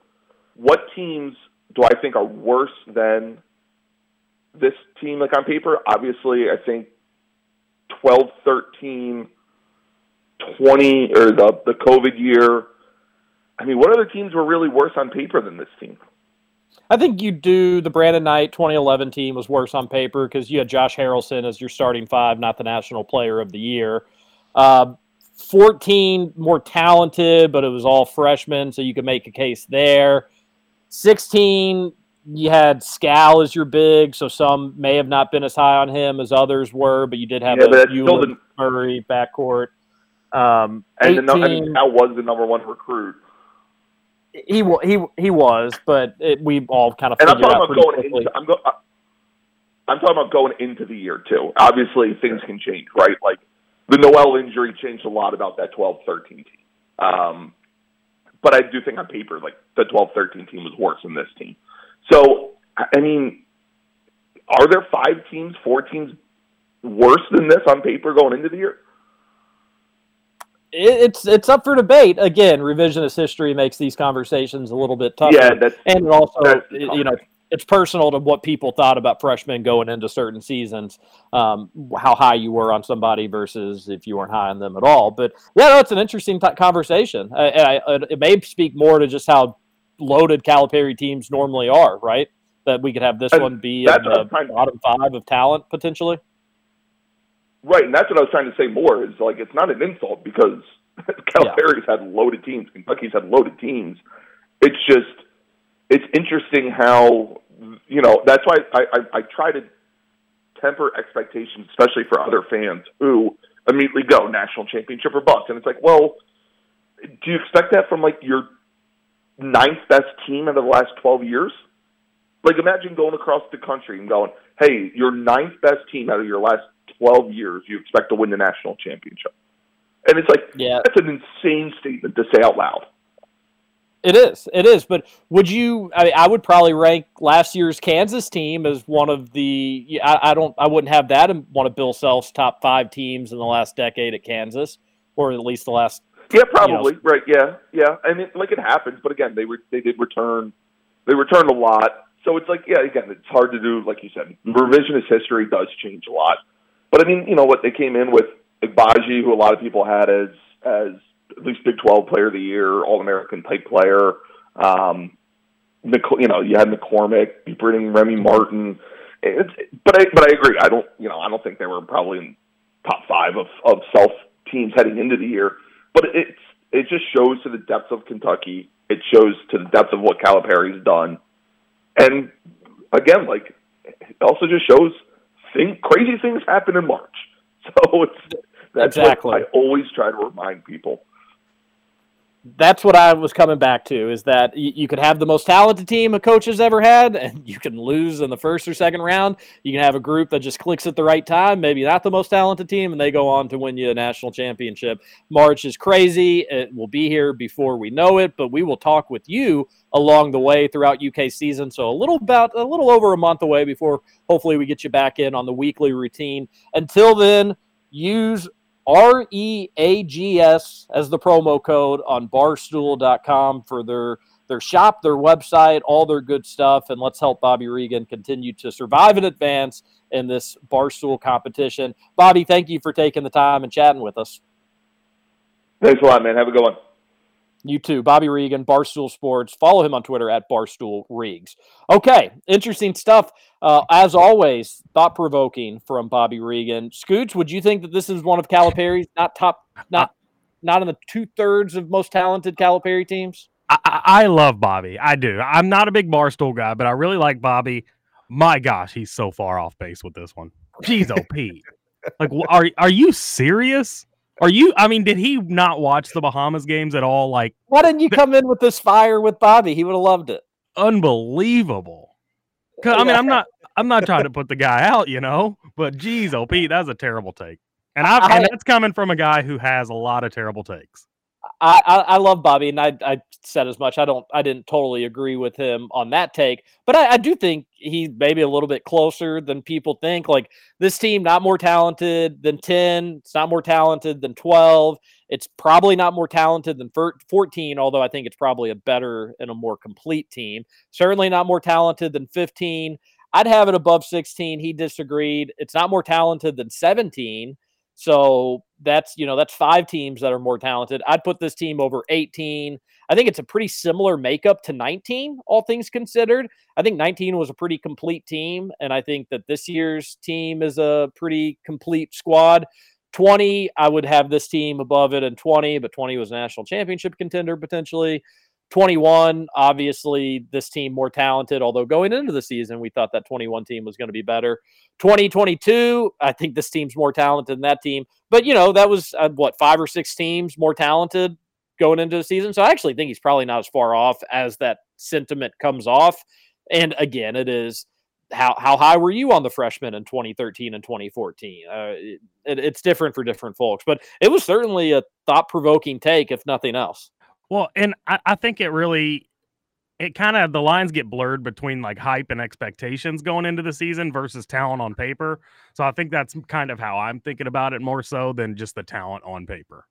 what teams do I think are worse than this team, like on paper? Obviously, I think 12, 13, 20, or the, the COVID year. I mean, what other teams were really worse on paper than this team? I think you do the Brandon Knight 2011 team was worse on paper because you had Josh Harrelson as your starting five, not the National Player of the Year. Uh, 14 more talented, but it was all freshmen, so you could make a case there. 16, you had Skal as your big, so some may have not been as high on him as others were, but you did have yeah, a Ulis Murray backcourt. Um, and 18, the, mean, Skal was the number one recruit he he he was, but it, we all kind of and I'm talking about going quickly. into I'm, go, I'm talking about going into the year too. Obviously, things can change, right? Like the Noel injury changed a lot about that 12-13 team. Um, but I do think on paper, like the 12-13 team was worse than this team. So I mean, are there five teams, four teams worse than this on paper going into the year? It's it's up for debate. Again, revisionist history makes these conversations a little bit tougher. Yeah, that's, and also that's you know it's personal to what people thought about freshmen going into certain seasons, um, how high you were on somebody versus if you weren't high on them at all. But yeah, no, it's an interesting t- conversation. I, I, it may speak more to just how loaded Calipari teams normally are, right? That we could have this and one be in the bottom five of talent potentially. Right, and that's what I was trying to say more is like it's not an insult because (laughs) Calipari's yeah. had loaded teams, Kentucky's had loaded teams. It's just it's interesting how you know that's why I, I, I try to temper expectations, especially for other fans who immediately go national championship or bust, and it's like, well, do you expect that from like your ninth best team in the last twelve years? Like imagine going across the country and going, hey, your ninth best team out of your last 12 years you expect to win the national championship. And it's like, yeah. that's an insane statement to say out loud. It is. It is. But would you? I, mean, I would probably rank last year's Kansas team as one of the. I, I, don't. I wouldn't have that in one of Bill Self's top five teams in the last decade at Kansas, or at least the last. Yeah, probably. You know, right. Yeah. Yeah. And it, like it happens, but again, they were they did return. They returned a lot. So it's like, yeah, again, it's hard to do. Like you said, revisionist history does change a lot. But I mean, you know what? They came in with Agbaji, who a lot of people had as as at least Big Twelve Player of the Year, All American type player. Um, you know, you had McCormack, you Remy Martin. It's, but I but I agree. I don't you know I don't think they were probably in top five of of Self teams heading into the year. But it's it just shows to the depth of Kentucky. It shows to the depth of what Calipari's done, and again, like it also just shows thing crazy things happen in March. (laughs) So it's that's Exactly. what I always try to remind people. That's what I was coming back to is that you, you could have the most talented team a coach has ever had, (laughs) and you can lose in the first or second round. You can have a group that just clicks at the right time, maybe not the most talented team, and they go on to win you a national championship. March is crazy. It will be here before we know it, but we will talk with you along the way throughout UK season. So a little about a little over a month away before hopefully we get you back in on the weekly routine. Until then, use R E A G S as the promo code on barstool.com for their their shop, their website, all their good stuff. And let's help Bobby Reagan continue to survive and advance in this Barstool competition. Bobby, thank you for taking the time and chatting with us. Thanks a lot, man. Have a good one. You too. Bobby Reagan, Barstool Sports. Follow him on Twitter at Barstool Reags. Okay, interesting stuff. Uh, as always, thought provoking from Bobby Reagan. Scooch, would you think that this is one of Calipari's not top, not not in the two thirds of most talented Calipari teams? I, I I love Bobby. I do. I'm not a big Barstool guy, but I really like Bobby. My gosh, he's so far off base with this one. Jeez, oh Pete. Like, are are you serious? Are you? I mean, did he not watch the Bahamas games at all? Like, Why didn't you come in with this fire with Bobby? He would have loved it. unbelievable. Uh, 'Cause, I mean, I'm not. I'm not trying to put the guy out, you know. But geez, oh Pete, that's a terrible take. And and I- that's coming from a guy who has a lot of terrible takes. I, I, I love Bobby, and I, I said as much. I don't, I didn't totally agree with him on that take, but I, I do think he's maybe a little bit closer than people think. Like this team, not more talented than ten. It's not more talented than twelve. It's probably not more talented than fourteen. Although I think it's probably a better and a more complete team. Certainly not more talented than fifteen. I'd have it above sixteen. He disagreed. It's not more talented than seventeen. So that's you know that's five teams that are more talented. I'd put this team over 18. I think it's a pretty similar makeup to 19, all things considered. I think 19 was a pretty complete team, and I think that this year's team is a pretty complete squad. 20, I would have this team above it in 20, but 20 was a national championship contender potentially. 21, obviously, this team more talented, although going into the season, we thought that 21 team was going to be better. 2022, I think this team's more talented than that team. But, you know, that was uh, what, five or six teams more talented going into the season. So I actually think he's probably not as far off as that sentiment comes off. And again, it is how how high were you on the freshmen in 2013 and 2014? Uh, it, it's different for different folks, but it was certainly a thought provoking take, if nothing else. Well, and I, I think it really it kind of the lines get blurred between like hype and expectations going into the season versus talent on paper. So I think that's kind of how I'm thinking about it more so than just the talent on paper.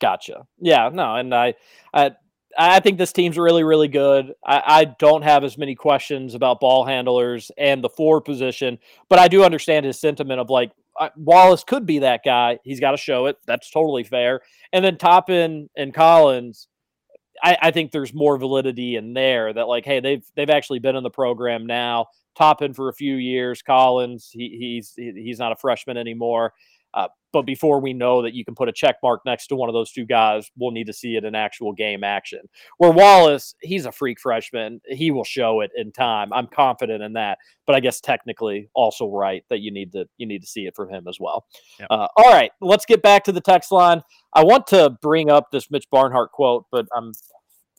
Gotcha. Yeah, no, and I, I, I think this team's really, really good. I, I don't have as many questions about ball handlers and the four position, but I do understand his sentiment of like Wallace could be that guy. He's got to show it. That's totally fair. And then Toppin and Collins, I, I think there's more validity in there that like, hey, they've they've actually been in the program now. Toppin for a few years. Collins, he, he's he's not a freshman anymore. Uh, but before we know that you can put a check mark next to one of those two guys, we'll need to see it in actual game action. Where Wallace, he's a freak freshman. He will show it in time. I'm confident in that. But I guess technically also right that you need to you need to see it from him as well. Yep. Uh, all right, let's get back to the text line. I want to bring up this Mitch Barnhart quote, but I'm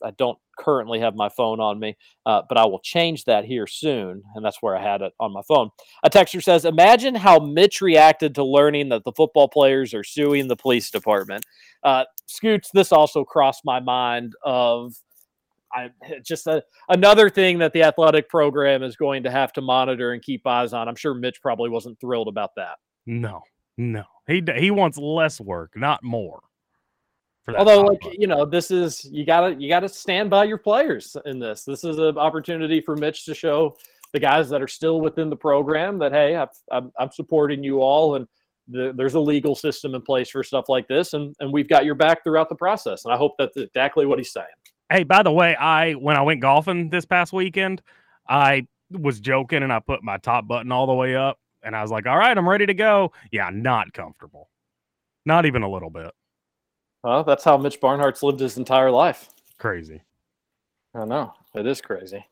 I don't currently have my phone on me, uh, but I will change that here soon. And that's where I had it on my phone. A texter says, Imagine how Mitch reacted to learning that the football players are suing the police department. Uh, Scoots, this also crossed my mind of. I, just a, another thing that the athletic program is going to have to monitor and keep eyes on. I'm sure Mitch probably wasn't thrilled about that. No, no, he he wants less work, not more. For that Although, like buck. you know, this is you gotta you gotta stand by your players in this. This is an opportunity for Mitch to show the guys that are still within the program that hey, I've, I'm I'm supporting you all, and the, there's a legal system in place for stuff like this, and and we've got your back throughout the process. And I hope that's exactly what he's saying. Hey, by the way, I when I went golfing this past weekend, I was joking and I put my top button all the way up and I was like, "All right, I'm ready to go." Yeah, not comfortable. Not even a little bit. Well, that's how Mitch Barnhart's lived his entire life. Crazy. I know. It is crazy.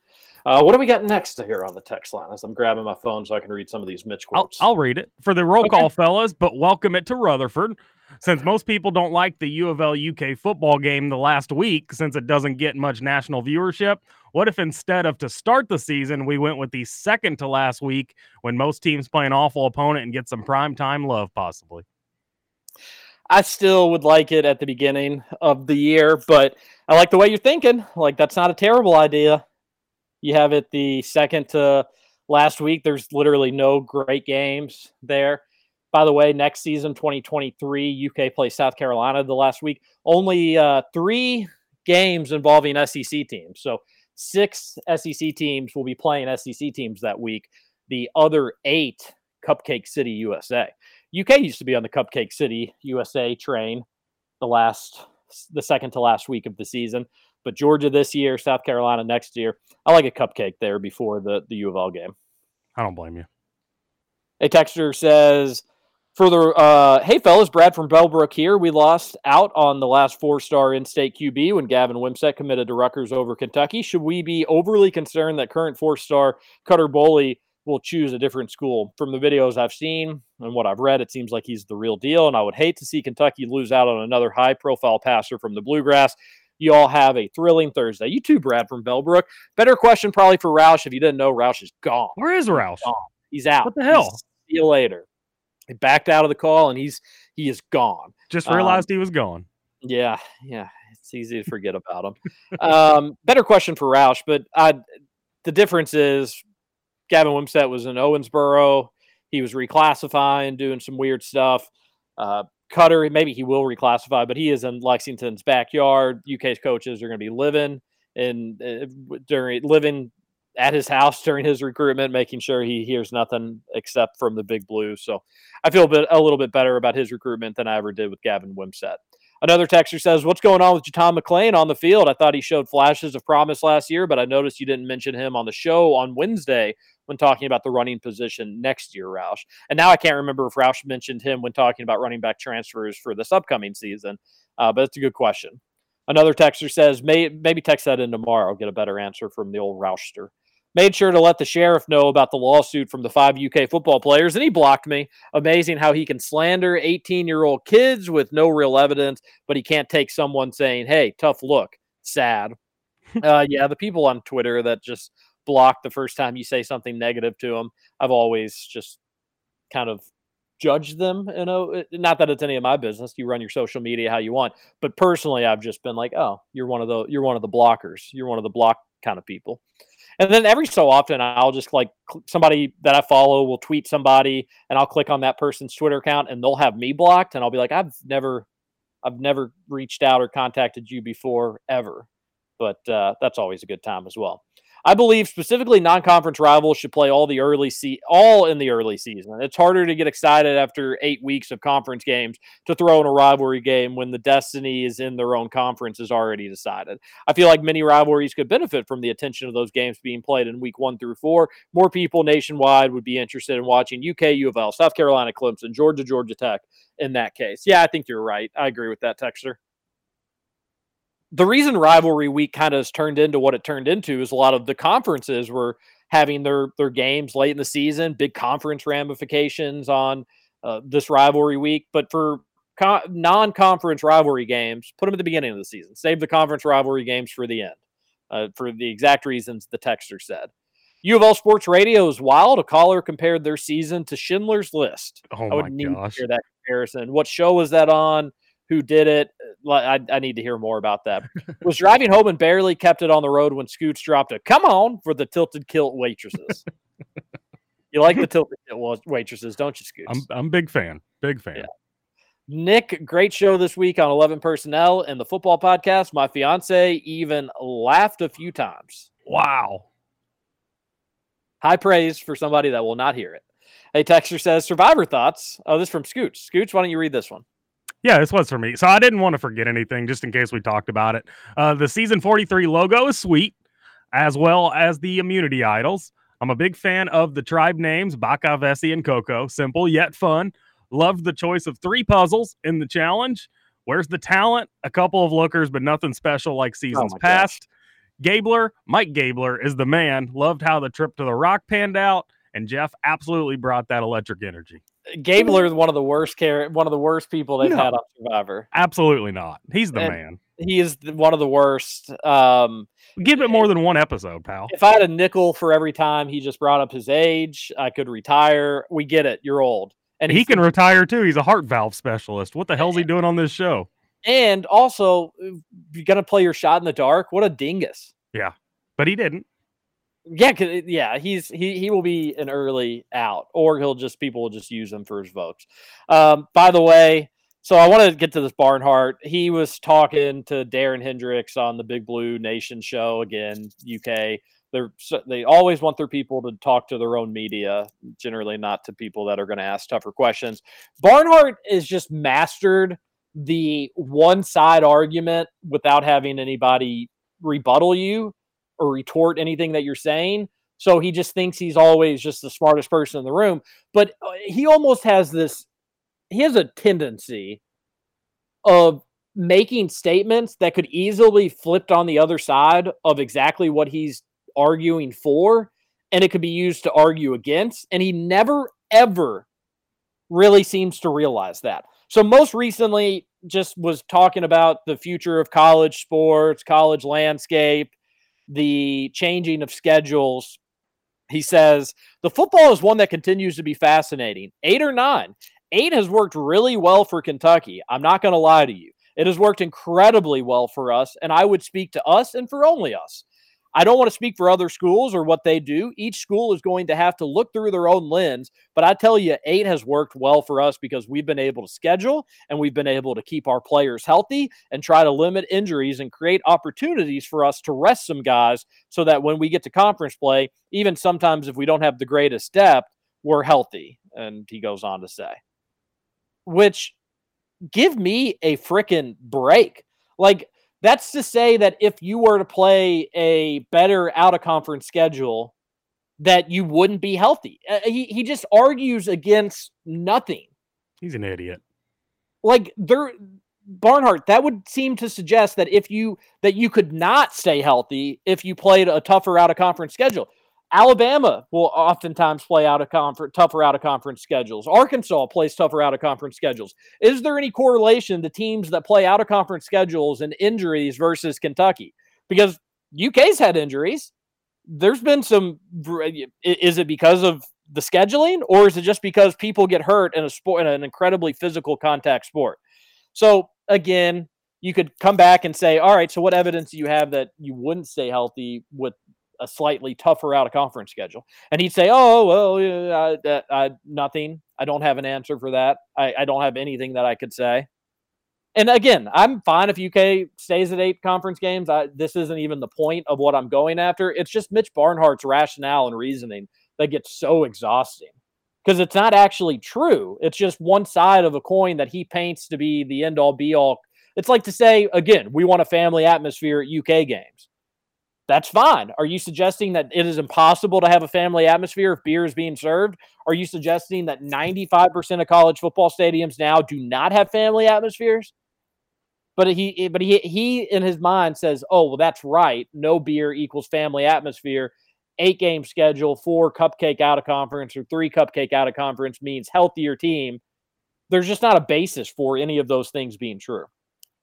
Uh, what do we got next here on the text line? As I'm grabbing my phone so I can read some of these Mitch I'll, quotes. I'll read it for the roll call, fellas, but welcome it to Rutherford. Since most people don't like the U of L UK football game the last week, since it doesn't get much national viewership, what if instead of to start the season, we went with the second to last week when most teams play an awful opponent and get some prime time love, possibly? I still would like it at the beginning of the year, but I like the way you're thinking. Like that's not a terrible idea. You have it the second to last week. There's literally no great games there. By the way, next season, 2023, UK plays South Carolina the last week. Only uh, three games involving SEC teams. So six SEC teams will be playing SEC teams that week. The other eight, Cupcake City, USA. UK used to be on the Cupcake City, USA train the last, the second to last week of the season. But Georgia this year, South Carolina next year. I like a cupcake there before the, the U of L game. I don't blame you. A texter says, further, uh, hey fellas, Brad from Bellbrook here. We lost out on the last four-star in-state QB when Gavin Wimsatt committed to Rutgers over Kentucky. Should we be overly concerned that current four-star Cutter Boley will choose a different school? From the videos I've seen and what I've read, it seems like he's the real deal, and I would hate to see Kentucky lose out on another high-profile passer from the Bluegrass. You all have a thrilling Thursday. You too, Brad from Bellbrook. Better question probably for Roush. If you didn't know, Roush is gone. Where is Roush? Gone. He's out. What the hell? He's- see you later. He backed out of the call and he's he is gone. Just Um, realized he was gone. Yeah, yeah. It's easy to forget about him. (laughs) um, better question for Roush, but I, the difference is Gavin Wimsatt was in Owensboro. He was reclassifying, doing some weird stuff. Uh, Cutter, maybe he will reclassify, but he is in Lexington's backyard. UK's coaches are going to be living in uh, during living at his house (laughs) during his recruitment, making sure he hears nothing except from the Big Blue. So I feel a bit a little bit better about his recruitment than I ever did with Gavin Wimsatt. Another texter says, "What's going on with Tom McLean on the field? I thought he showed flashes of promise last year, but I noticed you didn't mention him on the show on Wednesday when talking about the running position next year, Roush. And now I can't remember if Roush mentioned him when talking about running back transfers for this upcoming season. Uh, but it's a good question. Another texter says, May, maybe text that in tomorrow. I'll get a better answer from the old Roushster. Made sure to let the sheriff know about the lawsuit from the five UK football players, and he blocked me. Amazing how he can slander 18 year old kids with no real evidence, but he can't take someone saying, hey, tough look. Sad. (laughs) uh, yeah, the people on Twitter that just block the first time you say something negative to them, I've always just kind of judged them. You know, not that it's any of my business. You run your social media how you want, but personally, I've just been like, oh, you're one of the you're one of the blockers. You're one of the block kind of people. And then every so often, I'll just like somebody that I follow will tweet somebody, and I'll click on that person's Twitter account, and they'll have me blocked, and I'll be like, I've never, I've never reached out or contacted you before ever. But uh, that's always a good time as well. I believe specifically non-conference rivals should play all the early se- all in the early season. It's harder to get excited after eight weeks of conference games to throw in a rivalry game when the destiny is in their own conference is already decided. I feel like many rivalries could benefit from the attention of those games being played in week one through four. More people nationwide would be interested in watching UK, U of L, South Carolina, Clemson, Georgia, Georgia Tech. In that case, yeah, I think you're right. I agree with that, Texter the reason rivalry week kind of has turned into what it turned into is a lot of the conferences were having their their games late in the season, big conference ramifications on uh, this rivalry week. But for co- non-conference rivalry games, put them at the beginning of the season. Save the conference rivalry games for the end, uh, for the exact reasons the texter said. U of L Sports Radio is wild. A caller compared their season to Schindler's List. Oh I would my need gosh. to hear that comparison. What show was that on? Who did it? I, I need to hear more about that. was driving home and barely kept it on the road when Scoots dropped a "Come on" for the tilted kilt waitresses. (laughs) you like the tilted kilt waitresses, don't you, Scoots? I'm I'm big fan. Big fan. Nick, great show this week on 11 Personnel and the football podcast. My fiance even laughed a few times. Wow. High praise for somebody that will not hear it. A Texter says Survivor thoughts. Oh, this is from Scooch. Scooch, why don't you read this one? Yeah, this was for me. So I didn't want to forget anything just in case we talked about it. Uh, the season 43 logo is sweet, as well as the immunity idols. I'm a big fan of the tribe names, Baka, Vesi, and Coco. Simple yet fun. Loved the choice of three puzzles in the challenge. Where's the talent? A couple of lookers, but nothing special like seasons my past. Gabler, Mike Gabler is the man. Loved how the trip to the rock panned out, and Jeff absolutely brought that electric energy. Gabler is one of the worst care, one of the worst people they've No. had on Survivor. Absolutely not. He's the And man. He is one of the worst. Um, Give it more than one episode, pal. if I had a nickel for every time he just brought up his age, I could retire. We get it. You're old, and he can retire too. He's a heart valve specialist. What the hell's he doing on this show? And also, uh, you're gonna play your shot in the dark. What a dingus! Yeah, but he didn't. Yeah, yeah, he's he he will be an early out, or he'll just people will just use him for his votes. Um, by the way, so I want to get to this Barnhart. He was talking to Darren Headrick on the Big Blue Nation show again, UK. They're they always want their people to talk to their own media, generally not to people that are going to ask tougher questions. Barnhart is just mastered the one side argument without having anybody rebuttal you or retort anything that you're saying. So he just thinks he's always just the smartest person in the room. But uh, he almost has this, he has a tendency of making statements that could easily flipped on the other side of exactly what he's arguing for. And it could be used to argue against. And he never, ever really seems to realize that. So most recently, just was talking about the future of college sports, college landscape, the changing of schedules. He says the football is one that continues to be fascinating. Eight or nine. Eight has worked really well for Kentucky. I'm not going to lie to you. It has worked incredibly well for us, and I would speak to us and for only us. I don't want to speak for other schools or what they do. Each school is going to have to look through their own lens. But I tell you, eight has worked well for us because we've been able to schedule and we've been able to keep our players healthy and try to limit injuries and create opportunities for us to rest some guys so that when we get to conference play, even sometimes if we don't have the greatest depth, we're healthy. And he goes on to say, which give me a freaking break. Like, that's to say that if you were to play a better out of conference schedule, that you wouldn't be healthy. Uh, he, he just argues against nothing. He's an idiot. Like there Barnhart, that would seem to suggest that if you that you could not stay healthy if you played a tougher out of conference schedule. Alabama will oftentimes play out of conference tougher out of conference schedules. Arkansas plays tougher out of conference schedules. Is there any correlation to teams that play out of conference schedules and injuries versus Kentucky? Because UK's had injuries. There's been some is it because of the scheduling or is it just because people get hurt in a sport in an incredibly physical contact sport? So again, you could come back and say, all right, so what evidence do you have that you wouldn't stay healthy with a slightly tougher out of conference schedule? And he'd say, oh, well, nothing. I don't have an answer for that. I, don't have anything that I could say. And again, I'm fine if UK stays at eight conference games. This isn't even the point of what I'm going after. It's just Mitch Barnhart's rationale and reasoning that gets so exhausting because it's not actually true. It's just one side of a coin that he paints to be the end all be all. It's like to say, again, we want a family atmosphere at UK games. That's fine. Are you suggesting that it is impossible to have a family atmosphere if beer is being served? Are you suggesting that 95% of college football stadiums now do not have family atmospheres? But he eh, but he he in his mind says, "Oh, well that's right. No beer equals family atmosphere. 8 game schedule, 4 cupcake out of conference or 3 cupcake out of conference means healthier team." There's just not a basis for any of those things being true.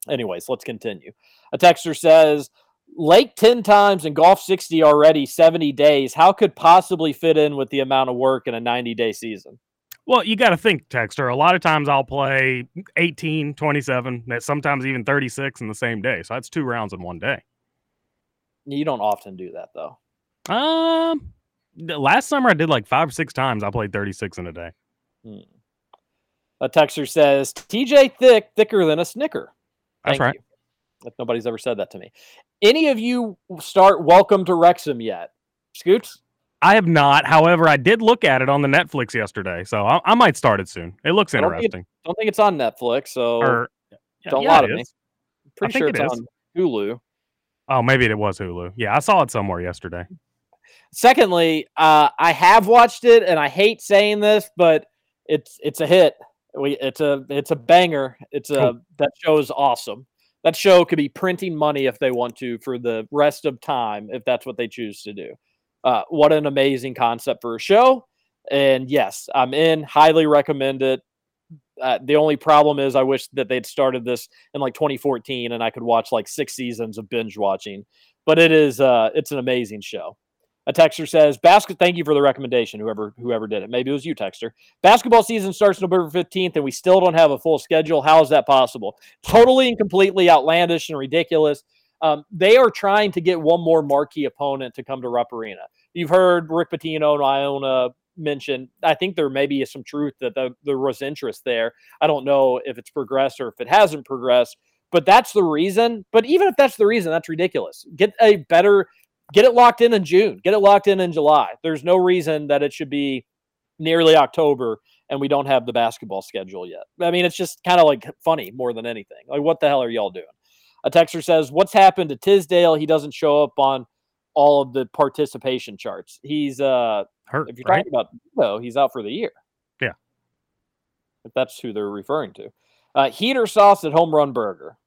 Anyways, let's continue. A texter says, Lake 10 times and golf 60 already, 70 days. How could possibly fit in with the amount of work in a 90 day season? Well, you got to think, Texter. A lot of times I'll play 18, 27, that sometimes even 36 in the same day. So that's two rounds in one day. You don't often do that though. Um, last summer I did like five or six times. I played 36 in a day. Hmm. A texter says, TJ thick, thicker than a snicker. That's right. you. If nobody's ever said that to me. Any of you start Welcome to Wrexham yet? Scoots? I have not. However, I did look at it on the Netflix yesterday, so I, I might start it soon. It looks I don't think, interesting. it, don't think it's on Netflix, so Or- don't yeah, lie to me. is. Pretty sure it's is. on Hulu. Oh, maybe it was Hulu. Yeah, I saw it somewhere yesterday. Secondly, uh, I have watched it, and I hate saying this, but it's it's a hit. We it's a it's a banger. It's a Cool. that show is awesome. That show could be printing money if they want to for the rest of time, if that's what they choose to do. Uh, what an amazing concept for a show! And yes, I'm in. Highly recommend it. Uh, the only problem is I wish that they'd started this in like 2014 and I could watch like six seasons of binge watching. But it is uh, it's an amazing show. A texter says, "Basket. Thank you for the recommendation. Whoever whoever did it, maybe it was you, texter. Basketball season starts November fifteenth, and we still don't have a full schedule. How is that possible? Totally and completely outlandish and ridiculous. Um, they are trying to get one more marquee opponent to come to Rupp Arena. You've heard Rick Pitino and Iona mention. I think there may be some truth that the, there was interest there. I don't know if it's progressed or if it hasn't progressed, but that's the reason. But even if that's the reason, that's ridiculous. Get a better get it locked in in June, get it locked in in July. There's no reason that it should be nearly October and we don't have the basketball schedule yet. I mean, it's just kind of like funny more than anything. Like, what the hell are y'all doing? A texter says, What's happened to Tisdale? He doesn't show up on all of the participation charts. He's uh hurt. If you're right? talking about though, he's out for the year. Yeah. If that's who they're referring to. Uh, heater sauce at home run burger.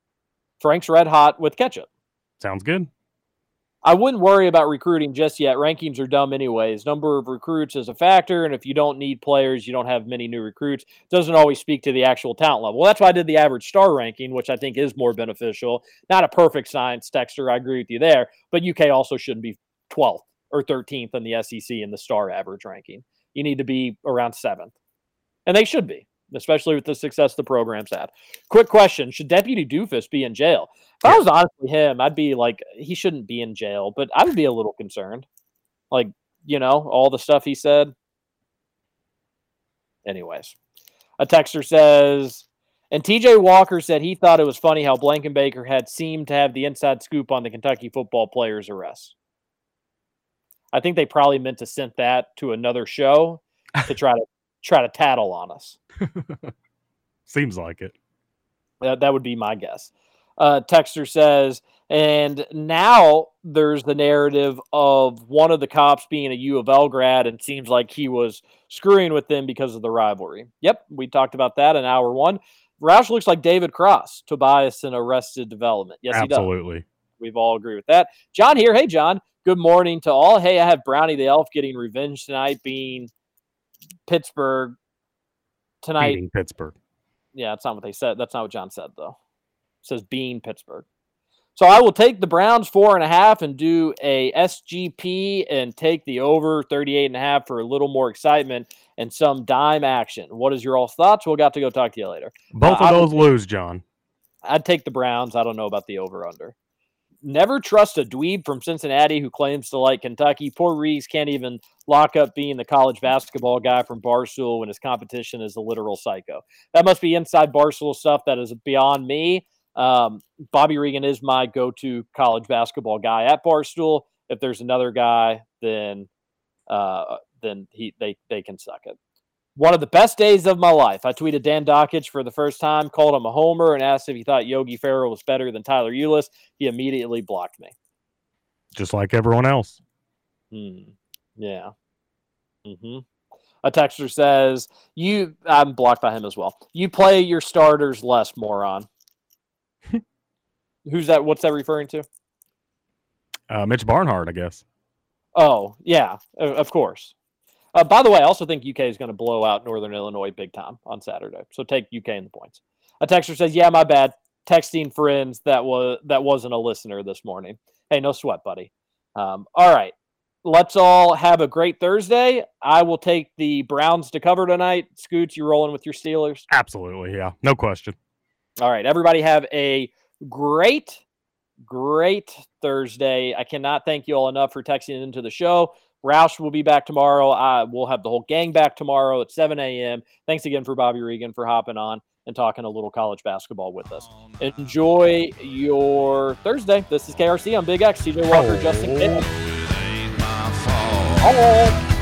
Frank's red hot with ketchup. Sounds good. I wouldn't worry about recruiting just yet. Rankings are dumb anyways. Number of recruits is a factor, and if you don't need players, you don't have many new recruits. Doesn't always speak to the actual talent level. Well, that's why I did the average star ranking, which I think is more beneficial. Not a perfect science, Dexter. I agree with you there, but UK also shouldn't be 12th or 13th in the SEC in the star average ranking. You need to be around seventh, and they should be, especially with the success the program's had. Quick question: Should Deputy Doofus be in jail? If I was honestly him, I'd be like, he shouldn't be in jail, but I would be a little concerned. Like, you know, all the stuff he said. Anyways, a texter says, and TJ Walker said he thought it was funny how Blankenbaker had seemed to have the inside scoop on the Kentucky football players' arrest. I think they probably meant to send that to another show to try to try to tattle on us. (laughs) Seems like it. That, that would be my guess. Uh, Texter says, and now there's the narrative of one of the cops being a U of L grad, and seems like he was screwing with them because of the rivalry. Yep, we talked about that in hour one. Roush looks like David Cross, Tobias in Arrested Development. Yes, he does. Absolutely. We've all agree with that. John here. Hey, John. Good morning to all. Hey, I have Brownie the Elf getting revenge tonight, being Pittsburgh tonight. Beating Pittsburgh. Yeah, that's not what they said. That's not what John said, though. It says being Pittsburgh. So I will take the Browns four and a half and do a SGP and take the over 38 and a half for a little more excitement and some dime action. What is your all thoughts? We'll got to go talk to you later. Both Uh, of those lose, John. I'd take the Browns. I don't know about the over under. Never trust a dweeb from Cincinnati who claims to like Kentucky. Poor Reese can't even lock up being the college basketball guy from Barstool when his competition is a literal psycho. That must be inside Barstool stuff that is beyond me. Um, Bobby Reagan is my go to college basketball guy at Barstool. If there's another guy, then uh, then he they they can suck it. One of the best days of my life. I tweeted Dan Dakich for the first time, called him a homer, and asked if he thought Yogi Ferrell was better than Tyler Ulis. He immediately blocked me. Just like everyone else. Hmm. Yeah. hmm A texter says, "You." I'm blocked by him as well. You play your starters less, moron. (laughs) Who's that? What's that referring to? Uh, Mitch Barnhart, I guess. Oh, yeah, of course. Uh, by the way, I also think UK is going to blow out Northern Illinois big time on Saturday. So take UK in the points. A texter says, "Yeah, my bad. Texting friends that was that wasn't a listener this morning. Hey, no sweat, buddy. Um, all right, let's all have a great Thursday. I will take the Browns to cover tonight. Scoots, you rolling with your Steelers? Absolutely, yeah, no question. All right, everybody have a great, great Thursday. I cannot thank you all enough for texting into the show. Roush will be back tomorrow. I we'll have the whole gang back tomorrow at 7 a.m. Thanks again for Bobby Reagan for hopping on and talking a little college basketball with us. Enjoy your Thursday. This is KRC on Big X. TJ Walker, Justin Kidd. Oh.